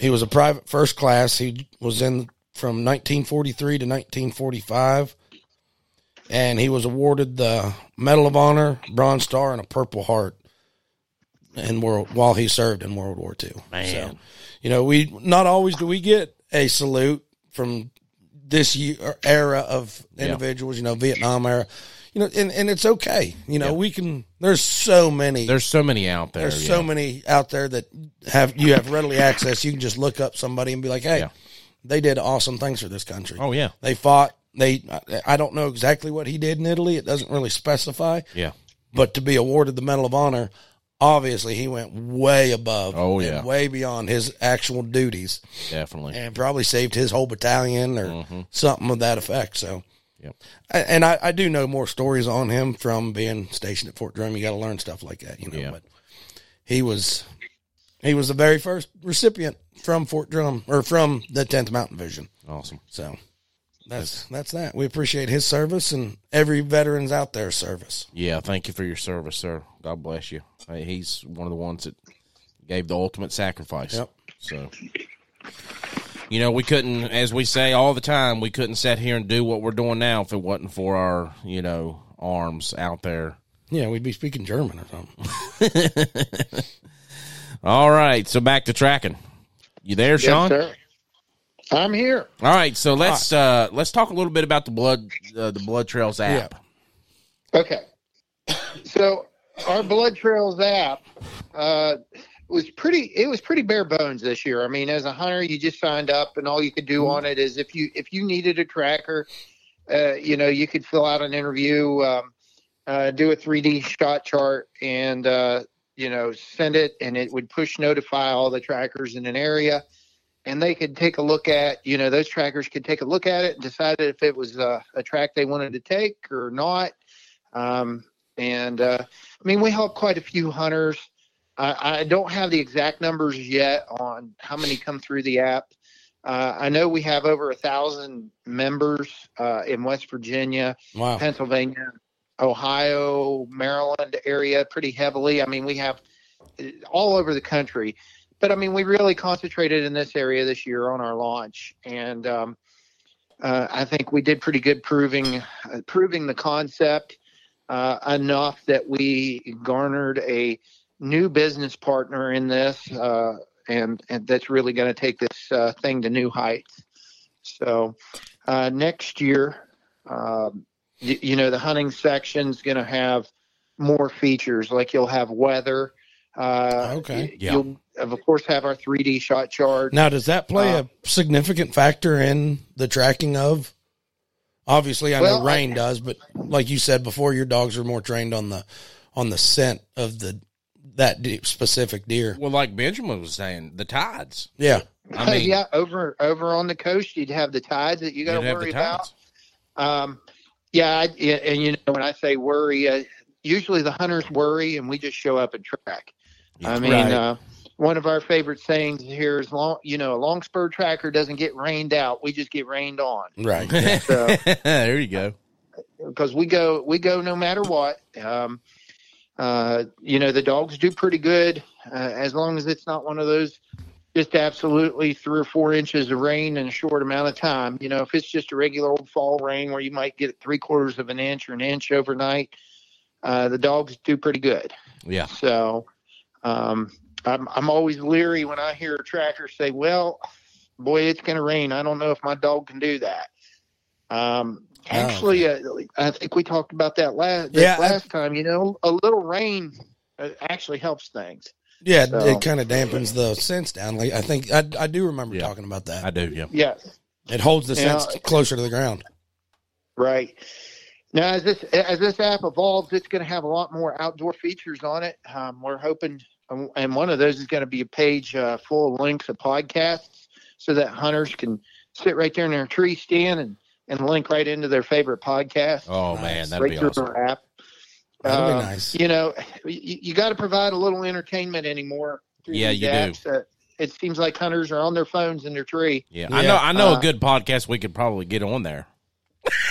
he was a private first class. He was in from 1943 to 1945 and he was awarded the Medal of Honor, Bronze Star, and a Purple Heart in world while he served in World War II. Man. So, you know, we not always do we get a salute from this year, er, era of individuals. You know, Vietnam era. You know, and, and it's okay. You know, Yeah. we can. There's so many. There's so many out there. There's yeah. so many out there that have you have readily access. You can just look up somebody and be like, "Hey. They did awesome things for this country." Oh yeah, They fought. They I- don't know exactly what he did in Italy. It doesn't really specify, yeah. but to be awarded the Medal of Honor, obviously he went way above. Oh, and yeah. way beyond his actual duties, Definitely. and probably saved his whole battalion or mm-hmm. something of that effect. So. Yep. And I, I do know more stories on him from being stationed at Fort Drum. You got to learn stuff like that, you know. Yeah. But he was he was the very first recipient from Fort Drum or from the 10th Mountain Division. Awesome. So that's that's that. We appreciate his service and every veteran's out there service. Yeah, thank you for your service, sir. God bless you. Hey, He's one of the ones that gave the ultimate sacrifice. Yep. So, you know, we couldn't, as we say all the time, we couldn't sit here and do what we're doing now if it wasn't for our, you know, arms out there. Yeah, we'd be speaking German or something. All right, so back to tracking. You there, Sean? Yes, sir. I'm here. All right, so let's uh let's talk a little bit about the blood uh, the BloodTrailz app. Okay. So our BloodTrailz app uh, was pretty. It was pretty bare bones this year. I mean, as a hunter, you just signed up, and all you could do on it is if you if you needed a tracker, uh, you know, you could fill out an interview, um, uh, do a 3D shot chart, and uh, you know, send it, and it would push notify all the trackers in an area. And they could take a look at, you know, those trackers could take a look at it and decide if it was uh, a track they wanted to take or not. Um, and uh, I mean, we help quite a few hunters. I, I don't have the exact numbers yet on how many come through the app. Uh, I know we have over a thousand members uh, in West Virginia, Wow. Pennsylvania, Ohio, Maryland area pretty heavily. I mean, we have uh, all over the country, but I mean, we really concentrated in this area this year on our launch, and um, uh, I think we did pretty good proving uh, proving the concept uh, enough that we garnered a new business partner in this, uh, and and that's really going to take this uh, thing to new heights. So next year, um, y- you know, the hunting section's going to have more features, like you'll have weather. Uh, Okay. y- Yeah. You'll of course have our 3D shot chart. Now, does that play Uh, a significant factor in the tracking of? Obviously, I Well, know rain does, but like you said before, your dogs are more trained on the on the scent of the that de- specific deer. Well, like Benjamin was saying, the tides. Yeah. I mean, yeah, over over on the coast, you'd have the tides that you got to worry about. Um, yeah, I, and you know when I say worry, uh, usually the hunters worry, and we just show up and track. I mean, Right. uh, one of our favorite sayings here is long. You know, a Longspur tracker doesn't get rained out; we just get rained on. Right. So there you go. because we go we go no matter what. Um, uh, you know, the dogs do pretty good uh, as long as it's not one of those just absolutely three or four inches of rain in a short amount of time. You know, if it's just a regular old fall rain where you might get three quarters of an inch or an inch overnight, uh, the dogs do pretty good. Yeah. So um, I'm I'm always leery when I hear a tracker say, "Well, boy, it's going to rain. I don't know if my dog can do that." Um, Oh, actually, uh, I think we talked about that last Yeah, I- last time. You know, a little rain uh, actually helps things. Yeah, So- it kind of dampens the sense down. Like I think I, I do remember Yeah. talking about that. I do. Yeah. Yes, It holds the sense scents closer to the ground. right. Now, as this as this app evolves, it's going to have a lot more outdoor features on it. Um, we're hoping, and one of those is going to be a page uh, full of links of podcasts, so that hunters can sit right there in their tree stand and and link right into their favorite podcast. Oh Nice. man, that'd right be awesome. our app. That'd be Uh, nice. You know, you, you got to provide a little entertainment anymore. Yeah, these you do. Uh, it seems like hunters are on their phones in their tree. Yeah, I know. I know Uh, a good podcast we could probably get on there.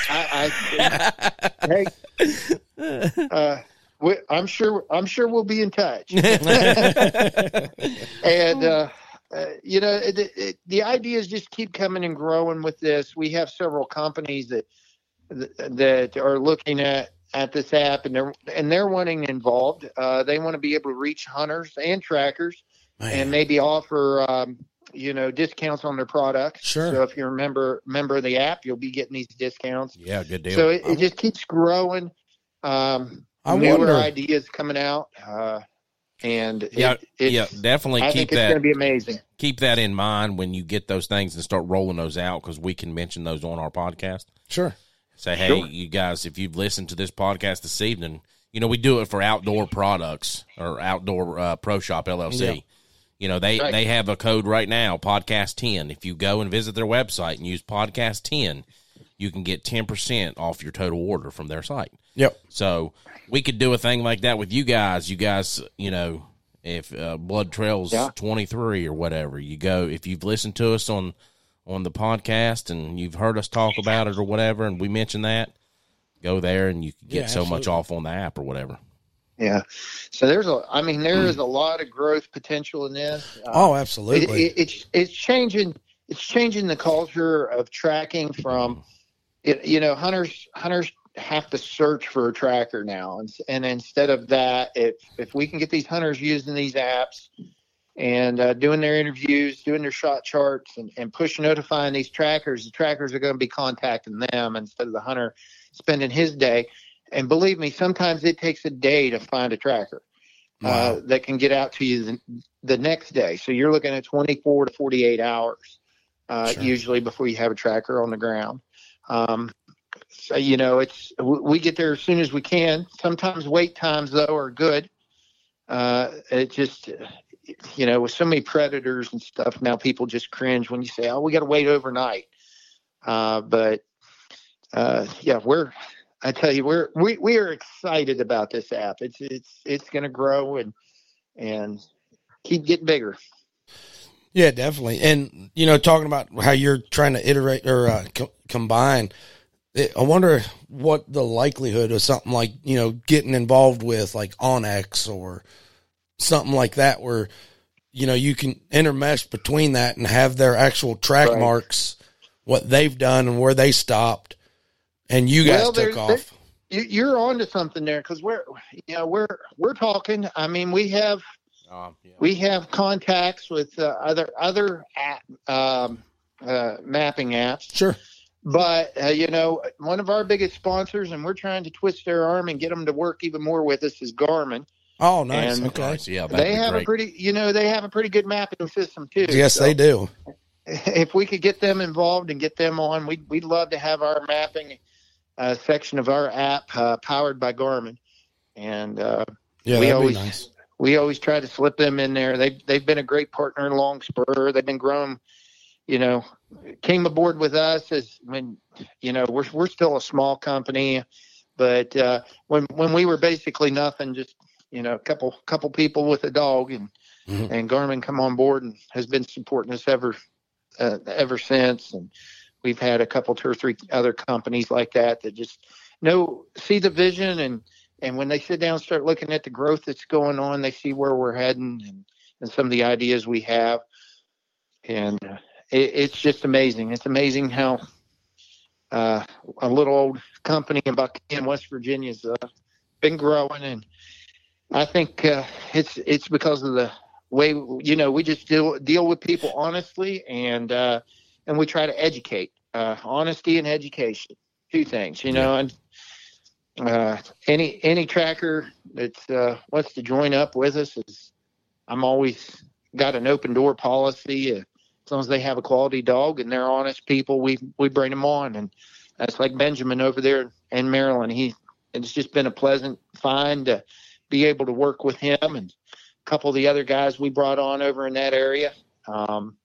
I, I hey, uh, we, I'm sure. I'm sure we'll be in touch. and uh, uh, you know, it, it, the idea is just keep coming and growing with this. We have several companies that that are looking at at this app, and they're and they're wanting involved. Uh, they want to be able to reach hunters and trackers, and maybe offer. Um, you know, discounts on their products. Sure. So if you're a member member of the app, you'll be getting these discounts. Yeah, good deal. So it, it just keeps growing. Um, I newer wonder- ideas coming out, uh, and it- yeah, it's, yeah, definitely I keep that going to be amazing. keep that in mind when you get those things and start rolling those out because we can mention those on our podcast. Sure. Say, hey, Sure. you guys, if you've listened to this podcast this evening, you know we do it for outdoor products or outdoor uh, pro shop LLC. Yeah. You know they Right. they have a code right now, podcast ten. If you go and visit their website and use podcast ten, you can get ten percent off your total order from their site. Yep. So we could do a thing like that with you guys. You guys, you know, if uh, BloodTrailz Yeah. 23 or whatever, you go, if you've listened to us on, on the podcast and you've heard us talk about it or whatever, and we mention that, go there and you can get Yeah, so much off on the app or whatever. Yeah. So there's a, I mean, there is a lot of growth potential in this. Uh, Oh, it, absolutely. it, it's it's changing. It's changing the culture of tracking from, it, you know, hunters hunters have to search for a tracker now, and and instead of that, if if we can get these hunters using these apps and uh, doing their interviews, doing their shot charts, and, and push notifying these trackers, the trackers are going to be contacting them instead of the hunter spending his day. And believe me, sometimes it takes a day to find a tracker Wow. uh, that can get out to you the, the next day. So you're looking at 24 to 48 hours uh, Sure. usually before you have a tracker on the ground. Um, so you know, it's we we get there as soon as we can. Sometimes wait times though are good. Uh, it just you know, with so many predators and stuff now, people just cringe when you say, "Oh, we got to wait overnight." Uh, but uh, yeah, we're I tell you, we're we, we are excited about this app. It's it's it's going to grow and and keep getting bigger. Yeah, definitely. And you know, talking about how you're trying to iterate or uh, co- combine, it, I wonder what the likelihood of something like you know getting involved with like onX or something like that, where you know you can intermesh between that and have their actual track Right. marks, what they've done and where they stopped, and you guys Well, took there- off. You, you're on to something there because we're you know we're we're talking. I mean, we have Um, yeah. we have contacts with uh, other other app, um, uh, mapping apps. Sure. But uh, you know, one of our biggest sponsors, and we're trying to twist their arm and get them to work even more with us, is Garmin. Oh, nice. And- okay. Nice. Yeah, they have great. a pretty, you know, they have a pretty good mapping system too. Yes, So they do. If we could get them involved and get them on, we'd we'd love to have our mapping uh, section of our app uh, powered by Garmin. And uh, Yeah, we that'd always be nice. we always try to slip them in there. They've they've been a great partner in Longspur. They've been growing, you know, came aboard with us as when you know we're we're still a small company, but uh, when when we were basically nothing, just you know, a couple couple people with a dog, and Mhm. and Garmin come on board and has been supporting us ever uh, ever since, and we've had a couple two or three other companies like that that just know see the vision and and when they sit down and start looking at the growth that's going on, they see where we're heading and, and some of the ideas we have. And uh, it, it's just amazing. It's amazing how uh, a little old company in Buckhead, West Virginia's uh, been growing. And I think uh, it's it's because of the way, you know, we just deal, deal with people honestly and, uh, and we try to educate, uh, honesty and education, two things, you know, and uh, any any tracker that uh, wants to join up with us is I'm always got an open door policy. Uh, as long as they have a quality dog and they're honest people, we we bring them on, and that's like Benjamin over there in Maryland. He it's just been a pleasant find to be able to work with him and a couple of the other guys we brought on over in that area. Um,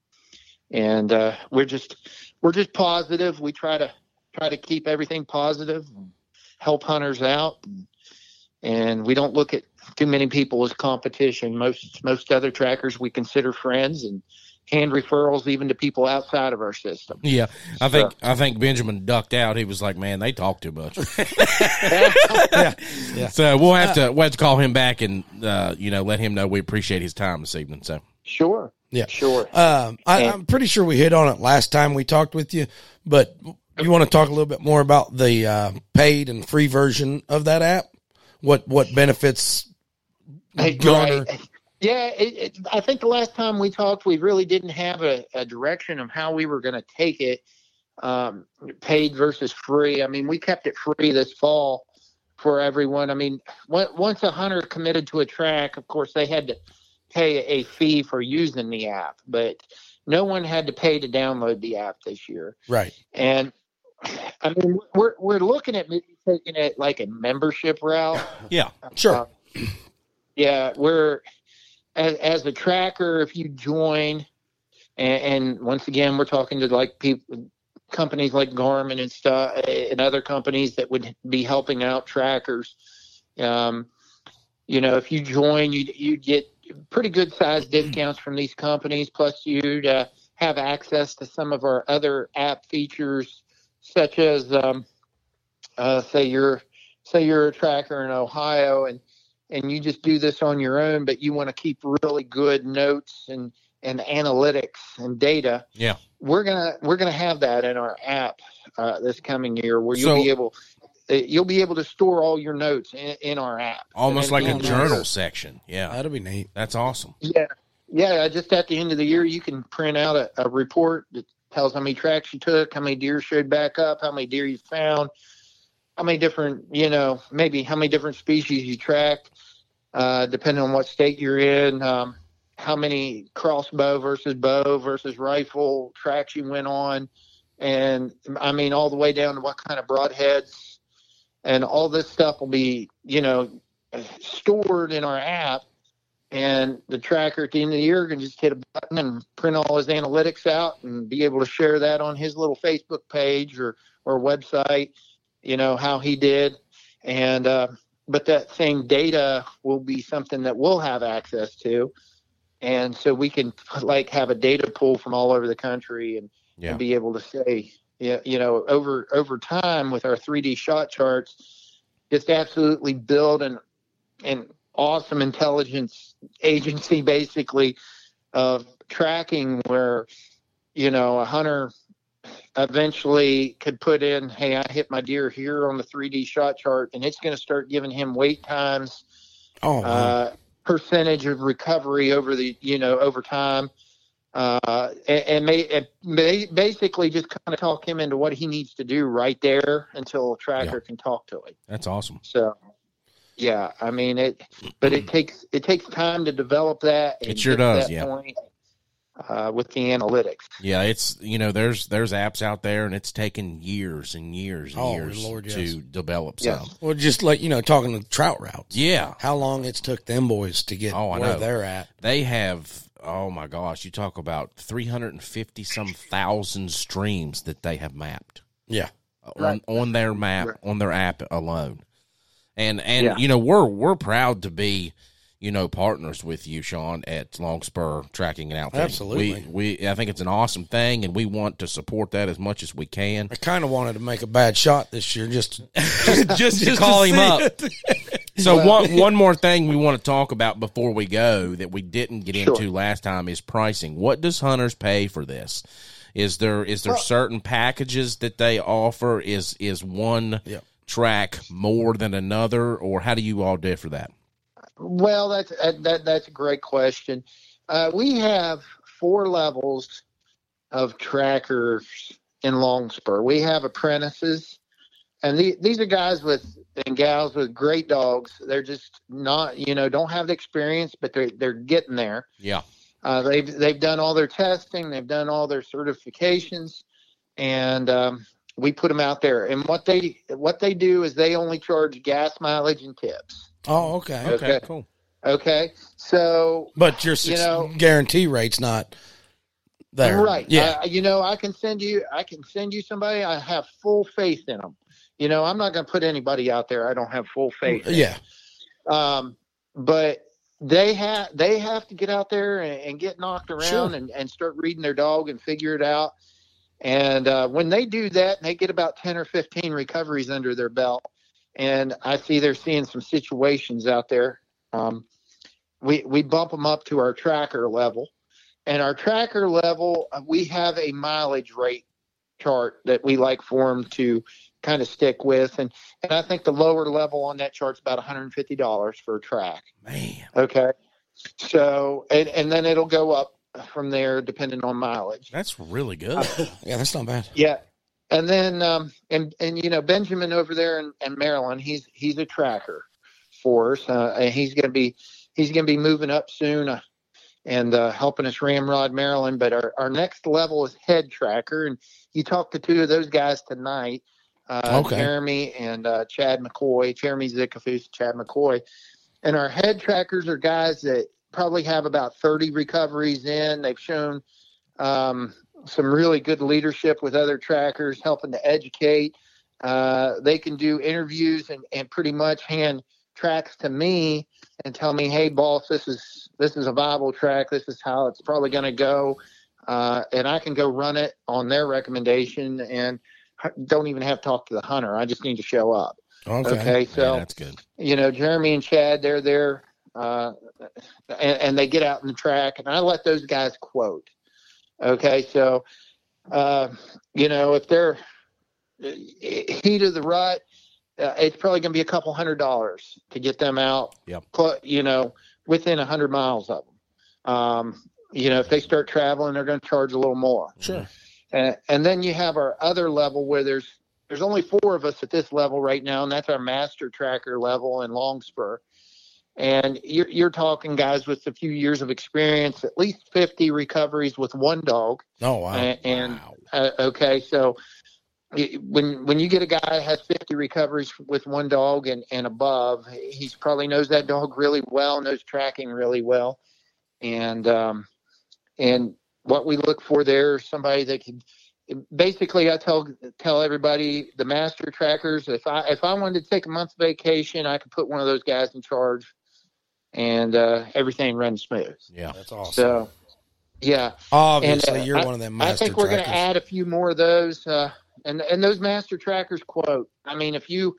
and uh, we're just we're just positive. We try to try to keep everything positive help hunters out, and, and we don't look at too many people as competition. Most most other trackers we consider friends and hand referrals even to people outside of our system. Yeah, I think I think Benjamin ducked out. He was like, "Man, they talk too much." yeah, yeah. So we'll have to we'll have to call him back and uh, you know let him know we appreciate his time this evening. So Sure. Yeah. Sure. Um, I, I'm pretty sure we hit on it last time we talked with you, but you want to talk a little bit more about the uh, paid and free version of that app? What what benefits Hey, garner? right. Yeah, it, it, I think the last time we talked, we really didn't have a, a direction of how we were going to take it, um, paid versus free. I mean, we kept it free this fall for everyone. I mean, once a hunter committed to a track, of course, they had to pay a fee for using the app, but no one had to pay to download the app this year. Right. And I mean, we're we're looking at maybe taking it like a membership route. yeah, Sure. Uh, yeah, we're as, as a tracker. If you join, and, and once again, we're talking to like people, companies like Garmin and stuff, and other companies that would be helping out trackers. Um, you know, if you join, you you get pretty good sized discounts from these companies. Plus, you'd uh, have access to some of our other app features, such as, um, uh, say you're say you're a tracker in Ohio and and you just do this on your own, but you want to keep really good notes and and analytics and data. Yeah. we're gonna we're gonna have that in our app uh, this coming year, where you'll So- be able uh, you'll be able to store all your notes in, in our app. almost like a at the journal section. Yeah, That'll be neat. that's awesome. Yeah, yeah. Just at the end of the year, you can print out a, a report that tells how many tracks you took, how many deer showed back up, how many deer you found, how many different, you know, maybe how many different species you tracked, uh, depending on what state you're in. Um, how many crossbow versus bow versus rifle tracks you went on, and I mean all the way down to what kind of broadheads, and all this stuff will be, you know, stored in our app and the tracker at the end of the year can just hit a button and print all his analytics out and be able to share that on his little Facebook page or or website. You know how he did, and uh, but that same data will be something that we'll have access to, and so we can like have a data pool from all over the country and, Yeah. and be able to say, you know, over over time with our 3D shot charts, just absolutely build an an awesome intelligence agency basically of tracking where you know a hunter eventually could put in hey i hit my deer here on the 3d shot chart and it's going to start giving him wait times Oh, uh, percentage of recovery over the you know over time uh, and, and, may, and may, basically just kind of talk him into what he needs to do right there until a tracker can talk to him That's awesome. so, yeah, I mean it, but it takes it takes time to develop that. It sure does, yeah. point. Uh, with the analytics. Yeah, it's you know there's there's apps out there, and it's taken years and years and Oh, years Lord, yes. to develop Yes. some. Well, just like you know, talking to TroutRoutes. Yeah, How long it's took them boys to get Oh, I where know. they're at. they have. Oh my gosh, you talk about 350 some thousand streams that they have mapped. Yeah. on, Right. on their map Right. on their app alone and and Yeah. you know we're we're proud to be you know partners with you sean at longspur tracking and outfitting Absolutely. we, we i think it's an awesome thing and we want to support that as much as we can I kind of wanted to make a bad shot this year, just just, to call him up it. so one one more thing we want to talk about before we go that we didn't get Sure. into last time is pricing what does hunters pay for this is there is there Well- certain packages that they offer is is one Yep. track more than another or how do you all differ that Well, that's that, that that's a great question. Uh, we have four levels of trackers in Longspur. We have apprentices, and the, these are guys with and gals with great dogs. They're just not, you know, don't have the experience, but they're they're getting there. yeah Uh, they've they've done all their testing, they've done all their certifications, and um, we put them out there. And what they what they do is they only charge gas mileage and tips. Oh, okay. Okay. cool Okay, so But your You know- guarantee rate's not there. Right. Yeah. Uh, you know, I can send you. I can send you somebody. I have full faith in them. You know, I'm not going to put anybody out there. I don't have full faith. in. yeah. Um, but they have they have to get out there and, and get knocked around Sure. and, and start reading their dog and figure it out. And uh, when they do that, and they get about ten or fifteen recoveries under their belt, and I see they're seeing some situations out there. Um, we we bump them up to our tracker level, and our tracker level uh, we have a mileage rate chart that we like for them to kind of stick with, and and I think the lower level on that chart's about $150 for a track. man Okay. So, and, and then it'll go up from there depending on mileage. that's really good Yeah, that's not bad. Yeah. And then, um, and, and, you know, Benjamin over there in, in Maryland, he's, he's a tracker for us. Uh, and he's going to be, he's going to be moving up soon uh, and, uh, helping us Ramrod, Maryland. But our, our next level is head tracker. And you talked to two of those guys tonight, uh, Okay. Jeremy and, uh, Chad McCoy, Jeremy Zickafoose, Chad McCoy. And our head trackers are guys that probably have about 30 recoveries in. They've shown, um, some really good leadership with other trackers, helping to educate. Uh, they can do interviews and, and pretty much hand tracks to me and tell me, "Hey, boss, this is this is a viable track. This is how it's probably going to go," uh, and I can go run it on their recommendation and don't even have to talk to the hunter. I just need to show up. Okay. Okay, Yeah, so that's good you know, Jeremy and Chad, they're there, uh, and, and they get out in the track, and I let those guys quote. Okay, so, uh, you know, if they're uh, heat of the rut, uh, it's probably going to be a couple hundred dollars to get them out. Yep. cl- You know, within a hundred miles of them. Um, you know, if they start traveling, they're going to charge a little more. Sure. And, and then you have our other level where there's there's only four of us at this level right now, and that's our master tracker level in Longspur. And you're you're talking guys with a few years of experience, at least 50 recoveries with one dog. Oh wow. And, and Wow. uh, okay, so when when you get a guy that has 50 recoveries with one dog and, and above, he's probably knows that dog really well, knows tracking really well, and um, and what we look for there is somebody that can. Basically, I tell tell everybody the master trackers. If I if I wanted to take a month's vacation, I could put one of those guys in charge, and uh, everything runs smooth. yeah That's awesome. So, yeah, Obviously, and, uh, you're one of them I think we're going to add a few more of those. Uh, and and those master trackers quote. I mean, if you,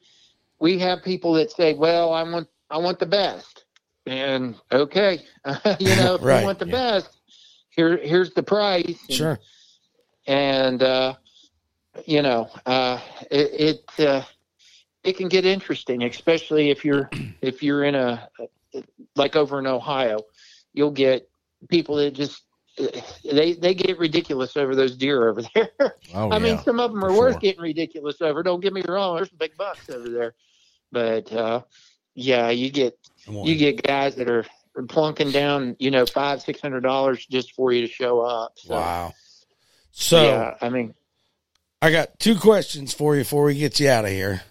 we have people that say, "Well, I want I want the best," and okay, you know, if Right, you want the yeah. best, here here's the price. And, Sure. And uh, you know, uh, it it, uh, it can get interesting, especially if you're if you're in a like over in Ohio, you'll get people that just they they get ridiculous over those deer over there. oh I yeah mean, some of them are worth sure. getting ridiculous over. Don't get me wrong. There's some big bucks over there, but uh, yeah, you get you get guys that are plunking down, you know, five six hundred dollars just for you to show up. So, Wow. So yeah, I mean, I got two questions for you before we get you out of here.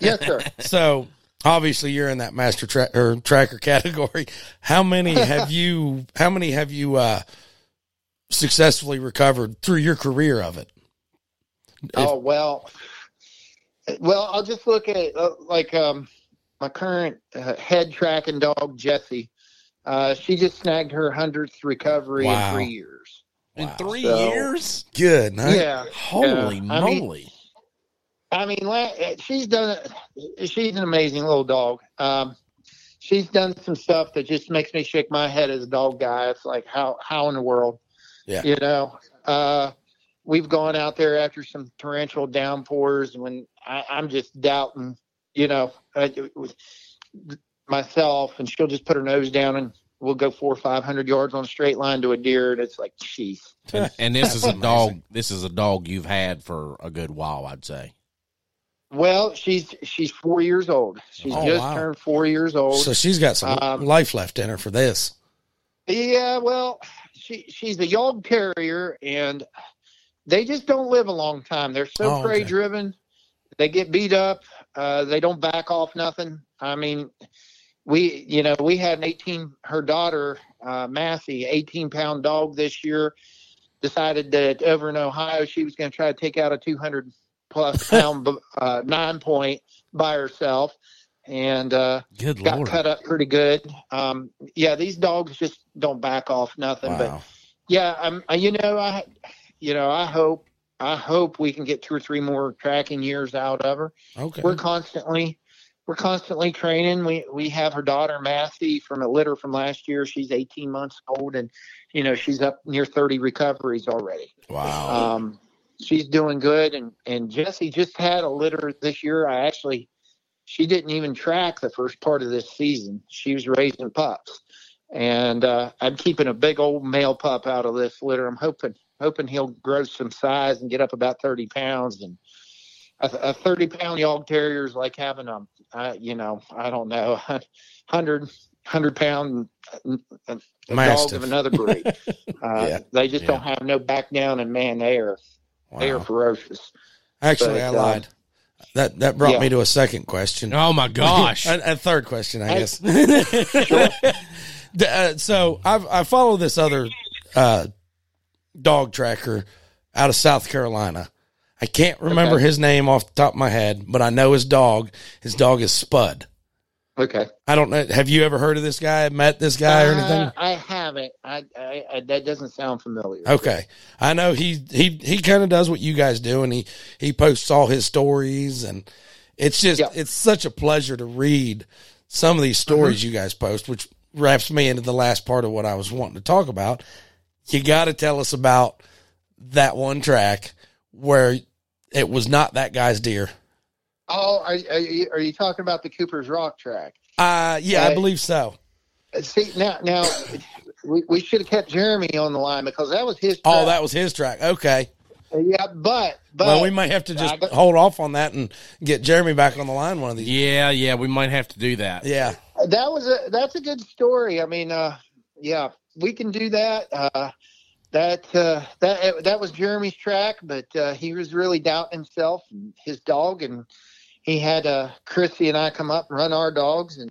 yes, sir. So obviously you're in that master tra- or tracker category. How many have you? How many have you uh, successfully recovered through your career of it? oh well, well, I'll just look at uh, like um, my current uh, head tracking dog Jesse. Uh, she just snagged her hundredth recovery Wow. in three years. In three So- years? Good. Huh? Yeah, Holy Yeah, I mean- moly. I mean, she's done. She's an amazing little dog. Um, she's done some stuff that just makes me shake my head as a dog guy. It's like how how in the world, Yeah. you know. Uh, we've gone out there after some torrential downpours, and when I, I'm just doubting, you know, uh, myself, and she'll just put her nose down and we'll go four or five hundred yards on a straight line to a deer, and it's like, jeez. And, and this is a dog. This is a dog you've had for a good while, I'd say. Well, she's she's four years old. She's Oh, just wow. turned four years old. So she's got some Um, life left in her for this. Yeah, well, she she's a Jagd Terrier, and they just don't live a long time. They're so Oh, okay. prey driven. They get beat up. Uh, they don't back off nothing. I mean, we you know we had an 18. Her daughter uh, Massey, 18 pound dog this year, decided that over in Ohio she was going to try to take out a 200 plus pound uh, nine point by herself, and. Uh, Good got lord. cut up pretty good. Um, yeah, these dogs just don't back off nothing. But yeah, I'm. I, you know, I, you know, I hope, I hope we can get two or three more tracking years out of her. Okay. We're constantly, we're constantly training. We we have her daughter Massey from a litter from last year. She's 18 months old, and you know she's up near 30 recoveries already. Wow. Um, she's doing good, and and Jesse just had a litter this year. I actually, she didn't even track the first part of this season. She was raising pups, and uh, I'm keeping a big old male pup out of this litter. I'm hoping hoping he'll grow some size and get up about 30 pounds. And a, a 30 pound Jagd Terrier is like having a, uh, you know, I don't know, 100 100 pound uh, uh, dog of another breed. Uh, Yeah. They just Yeah. don't have no back down, and man, they are they are ferocious. Actually, but, I uh, lied. That that brought yeah. me to a second question. Oh my gosh. a, a third question, I I- guess. D- uh, so I've, I follow this other uh, dog tracker out of South Carolina. I can't remember Okay. his name off the top of my head, but I know his dog. His dog is Spud. Okay. I don't know. Have you ever heard of this guy? Met this guy or anything? Uh, I haven't. I, I, I that doesn't sound familiar. Okay, I know he he he kind of does what you guys do, and he he posts all his stories, and it's just Yeah. it's such a pleasure to read some of these stories you guys post, which wraps me into the last part of what I was wanting to talk about. You got to tell us about that one track where it was not that guy's deer. Oh, are, are, you, are you talking about the Cooper's Rock track? Uh yeah, I believe so. Uh, See now, now we, we should have kept Jeremy on the line because that was his. Track. Oh, that was his track. Okay. yeah, but but Well, we might have to just I got- hold off on that and get Jeremy back on the line one of these. yeah, yeah, we might have to do that. Yeah. that was a that's a good story. I mean, uh, yeah, we can do that. Uh, that uh, that that was Jeremy's track, but uh, he was really doubting himself and his dog, and he had uh, Chrissy and I come up and run our dogs, and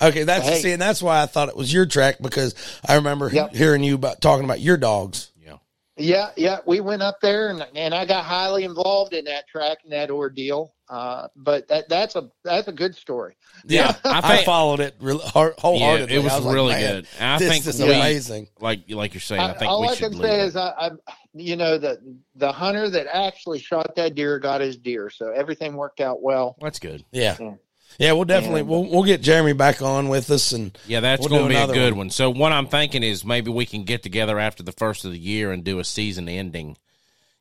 Okay, that's Hey. see, and that's why I thought it was your track because I remember he- Yep. hearing you about talking about your dogs. Yeah. yeah, yeah, we went up there, and and I got highly involved in that track and that ordeal. Uh, but that that's a that's a good story. Yeah, I I, followed it real, heart, Yeah, wholeheartedly. it was, I like, really man, good. And I this think is we, amazing. like like you're saying, I, I, think all we I should can leave say it. is, I, I, you know, the the hunter that actually shot that deer got his deer, so everything worked out well. That's good. Yeah, Yeah. yeah. We'll definitely And- we'll we'll get Jeremy back on with us, and Yeah, that's We'll going to be a good one. one. So what I'm thinking is maybe we can get together after the first of the year and do a season ending.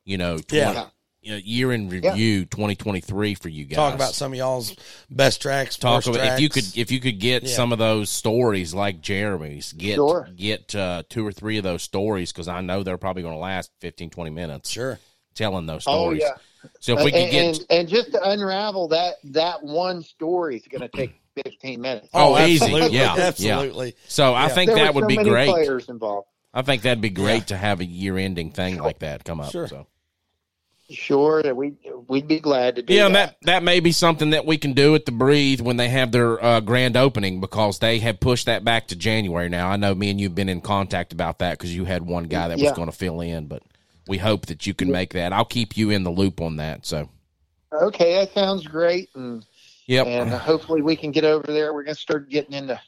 You know, 20, Yeah. You know, year in review 2023 for you guys. talk about some of y'all's best tracks. talk worst about if you could if you could get Yeah. some of those stories like Jeremy's get Sure. get uh, two or three of those stories because I know they're probably going to last 15 20 minutes Sure. telling those Oh stories. yeah, So if we could and, get and and just to unravel that that one story is going to take 15 minutes. Oh, easy. absolutely, Yeah, yeah. absolutely. So I Yeah. think There that would so be many great. Players involved. I think that'd be great Yeah. to have a year-ending thing like that come up. Sure. So Sure, that we we'd be glad to do yeah, that. that that may be something that we can do at the Breathe when they have their uh, grand opening because they have pushed that back to January now. I know me and you've been in contact about that because you had one guy that was going to fill in, but we hope that you can make that. I'll keep you in the loop on that. So Okay, that sounds great, and yep, and hopefully we can get over there. We're gonna start getting into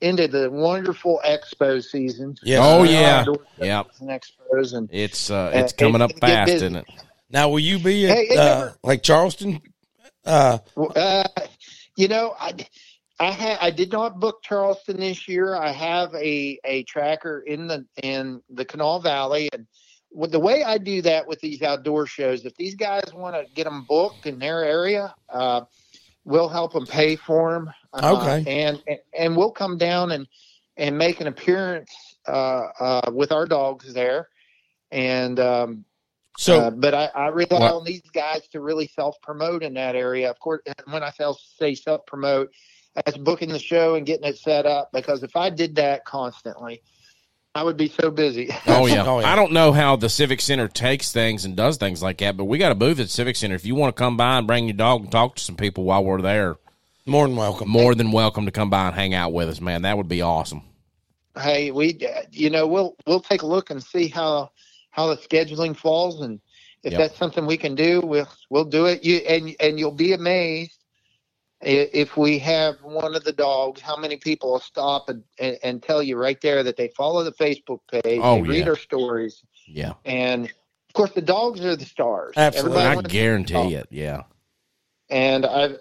into the wonderful expo season. Yes. Oh, Uh, yeah. Yep. and expos, and it's uh, Uh, it's coming up fast, isn't it? Now, will you be at Hey, uh, never- like Charleston? Uh, Uh, you know, I I had I did not book Charleston this year. I have a a tracker in the in the Kanawha Valley, and the way I do that with these outdoor shows, if these guys want to get them booked in their area, uh, we'll help them pay for them. Uh, Okay. and and we'll come down and and make an appearance uh, uh, with our dogs there, and. Um, so uh, but I, I rely What- on these guys to really self promote in that area. Of course, when I say self promote, that's booking the show and getting it set up. Because if I did that constantly, I would be so busy. Oh yeah. Oh, yeah. I don't know how the Civic Center takes things and does things like that, but we got a booth at Civic Center. If you want to come by and bring your dog and talk to some people while we're there, more than welcome. more than welcome to come by and hang out with us, man. That would be awesome. hey, we, you know, we'll we'll take a look and see how how the scheduling falls, and if Yep. that's something we can do, we'll we'll do it. You and and you'll be amazed if we have one of the dogs, how many people will stop and, and, and tell you right there that they follow the Facebook page, Oh, they read yeah. our stories, Yeah. and of course the dogs are the stars. Absolutely. Everybody I guarantee it. Yeah. and I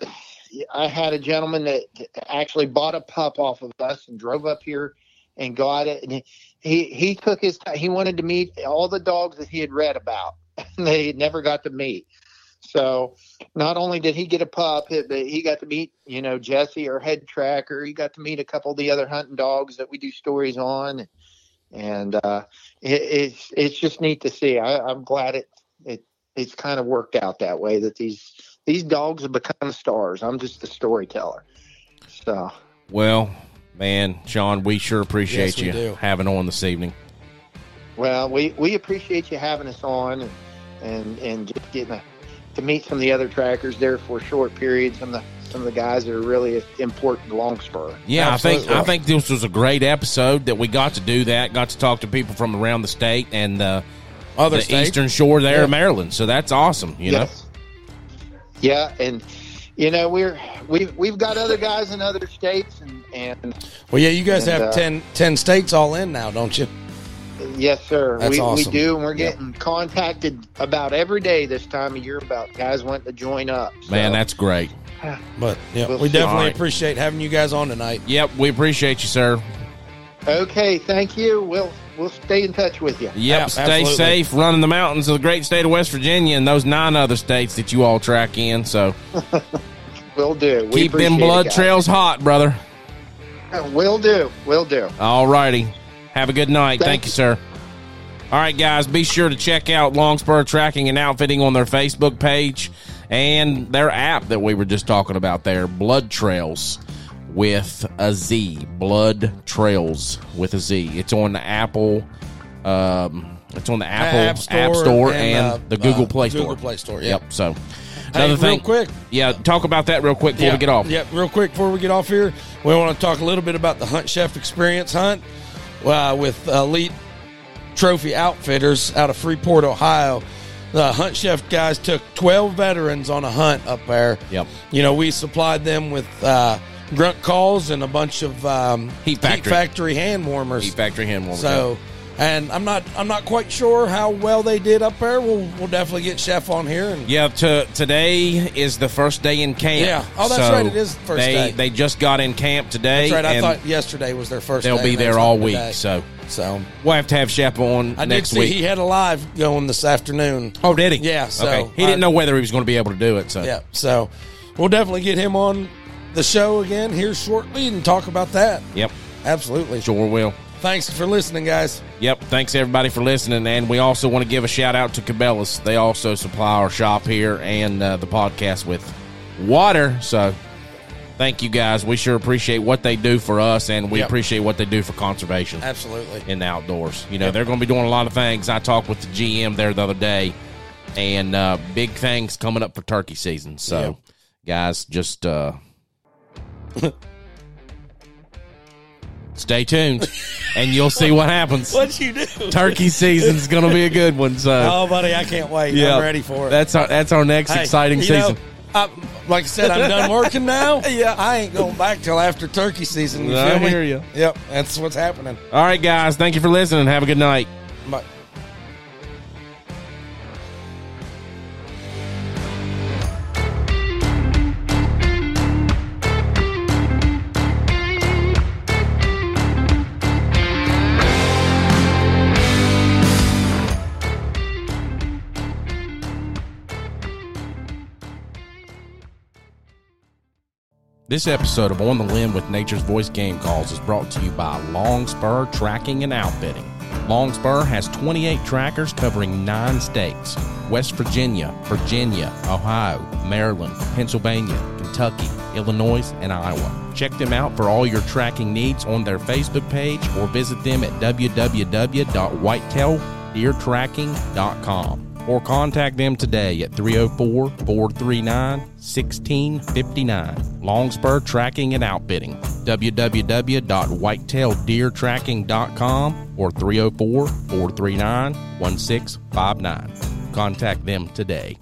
I had a gentleman that actually bought a pup off of us and drove up here and got it. And he he took his. He wanted to meet all the dogs that he had read about, and they never got to meet. So not only did he get a pup, but he got to meet you know Jesse, our head tracker. He got to meet a couple of the other hunting dogs that we do stories on, and uh, it, it's it's just neat to see. I, I'm glad it it it's kind of worked out that way that these these dogs have become stars. I'm just the storyteller. So Well, man, Sean, we sure appreciate Yes, we you do. having on this evening. well, we we appreciate you having us on and and, and just getting a, to meet some of the other trackers there for a short period. Some of the some of the guys that are really important to Longspur. Yeah, I think I think this was a great episode that we got to do that. Got to talk to people from around the state and uh, Other the states. eastern shore there Yeah. of Maryland. So that's awesome. You know. Yeah, and you know we're we've we've got other guys in other states, and and Well, yeah, you guys And, have uh, 10, 10 states all in now, don't you? yes, sir, That's we awesome. we do, and we're getting contacted about every day this time of year about guys wanting to join up. Man, that's great. But yeah, We'll we see. definitely All right. appreciate having you guys on tonight. Yep, we appreciate you, sir. okay. Thank you. We'll we'll stay in touch with you. Yep, Yeah, stay safe running the mountains of the great state of West Virginia and those nine other states that you all track in. So We'll do. We keep them appreciate it, blood trails hot, brother. We'll do. We'll do. All righty. Have a good night. Thank, Thank you, sir. All right, guys, be sure to check out Longspur Tracking and Outfitting on their Facebook page and their app that we were just talking about there, BloodTrailz with a Z. Blood Trails with a Z. It's on the Apple. Um, it's on the Apple App Store and, and, uh, the Google uh, Play Store. Google Play Store, yeah. Yep. So, Hey, another real thing, quick. yeah, talk about that real quick before yeah, we get off. Yeah, real quick before we get off here, we want to talk a little bit about the Hunt Chef Experience Hunt uh, with Elite Trophy Outfitters out of Freeport, Ohio. The Hunt Chef guys took 12 veterans on a hunt up there. Yep. You know, we supplied them with uh, grunt calls and a bunch of um, Heat Factory. hand warmers. Heat Factory hand warmers. So, and I'm not I'm not quite sure how well they did up there. We'll we'll definitely get Chef on here and Yeah, to, today is the first day in camp. Yeah. Oh, that's So right, it is the first they, day. They just got in camp today. That's right. I thought yesterday was their first. they'll be there all week. today. So so we'll have to have Shep on I did next see week. he had a live going this afternoon. oh, did he? Yeah, so okay. He I- didn't know whether he was going to be able to do it. So Yeah, so we'll definitely get him on the show again here shortly and talk about that. Yep. Absolutely. Sure will. Thanks for listening, guys. Yep. Thanks everybody for listening, and we also want to give a shout out to Cabela's. They also supply our shop here and uh, the podcast with water. So Thank you guys. We sure appreciate what they do for us, and we Yep. appreciate what they do for conservation Absolutely. in the outdoors. You know, they're going to be doing a lot of things. I talked with the GM there the other day, and uh, big things coming up for turkey season. So, Yeah. guys, just uh, stay tuned, and you'll see what happens. What'd you do? Turkey season's going to be a good one. So, Oh, buddy, I can't wait. Yeah, I'm ready for it. That's our that's our next Hey, exciting you know, season. I, like I said, I'm done working now. yeah, I ain't going back till after turkey season. You I feel me? hear ya. Yep, that's what's happening. All right, guys. Thank you for listening. Have a good night. But This episode of On the Limb with Nature's Voice Game Calls is brought to you by Longspur Tracking and Outfitting. Longspur has 28 trackers covering nine states West Virginia, Virginia, Ohio, Maryland, Pennsylvania, Kentucky, Illinois, and Iowa. Check them out for all your tracking needs on their Facebook page or visit them at www.whitetaildeertracking.com or contact them today at 304 439 1659. Longspur Tracking and Outfitting. www.whitetaildeertracking.com or 304 439 1659. Contact them today.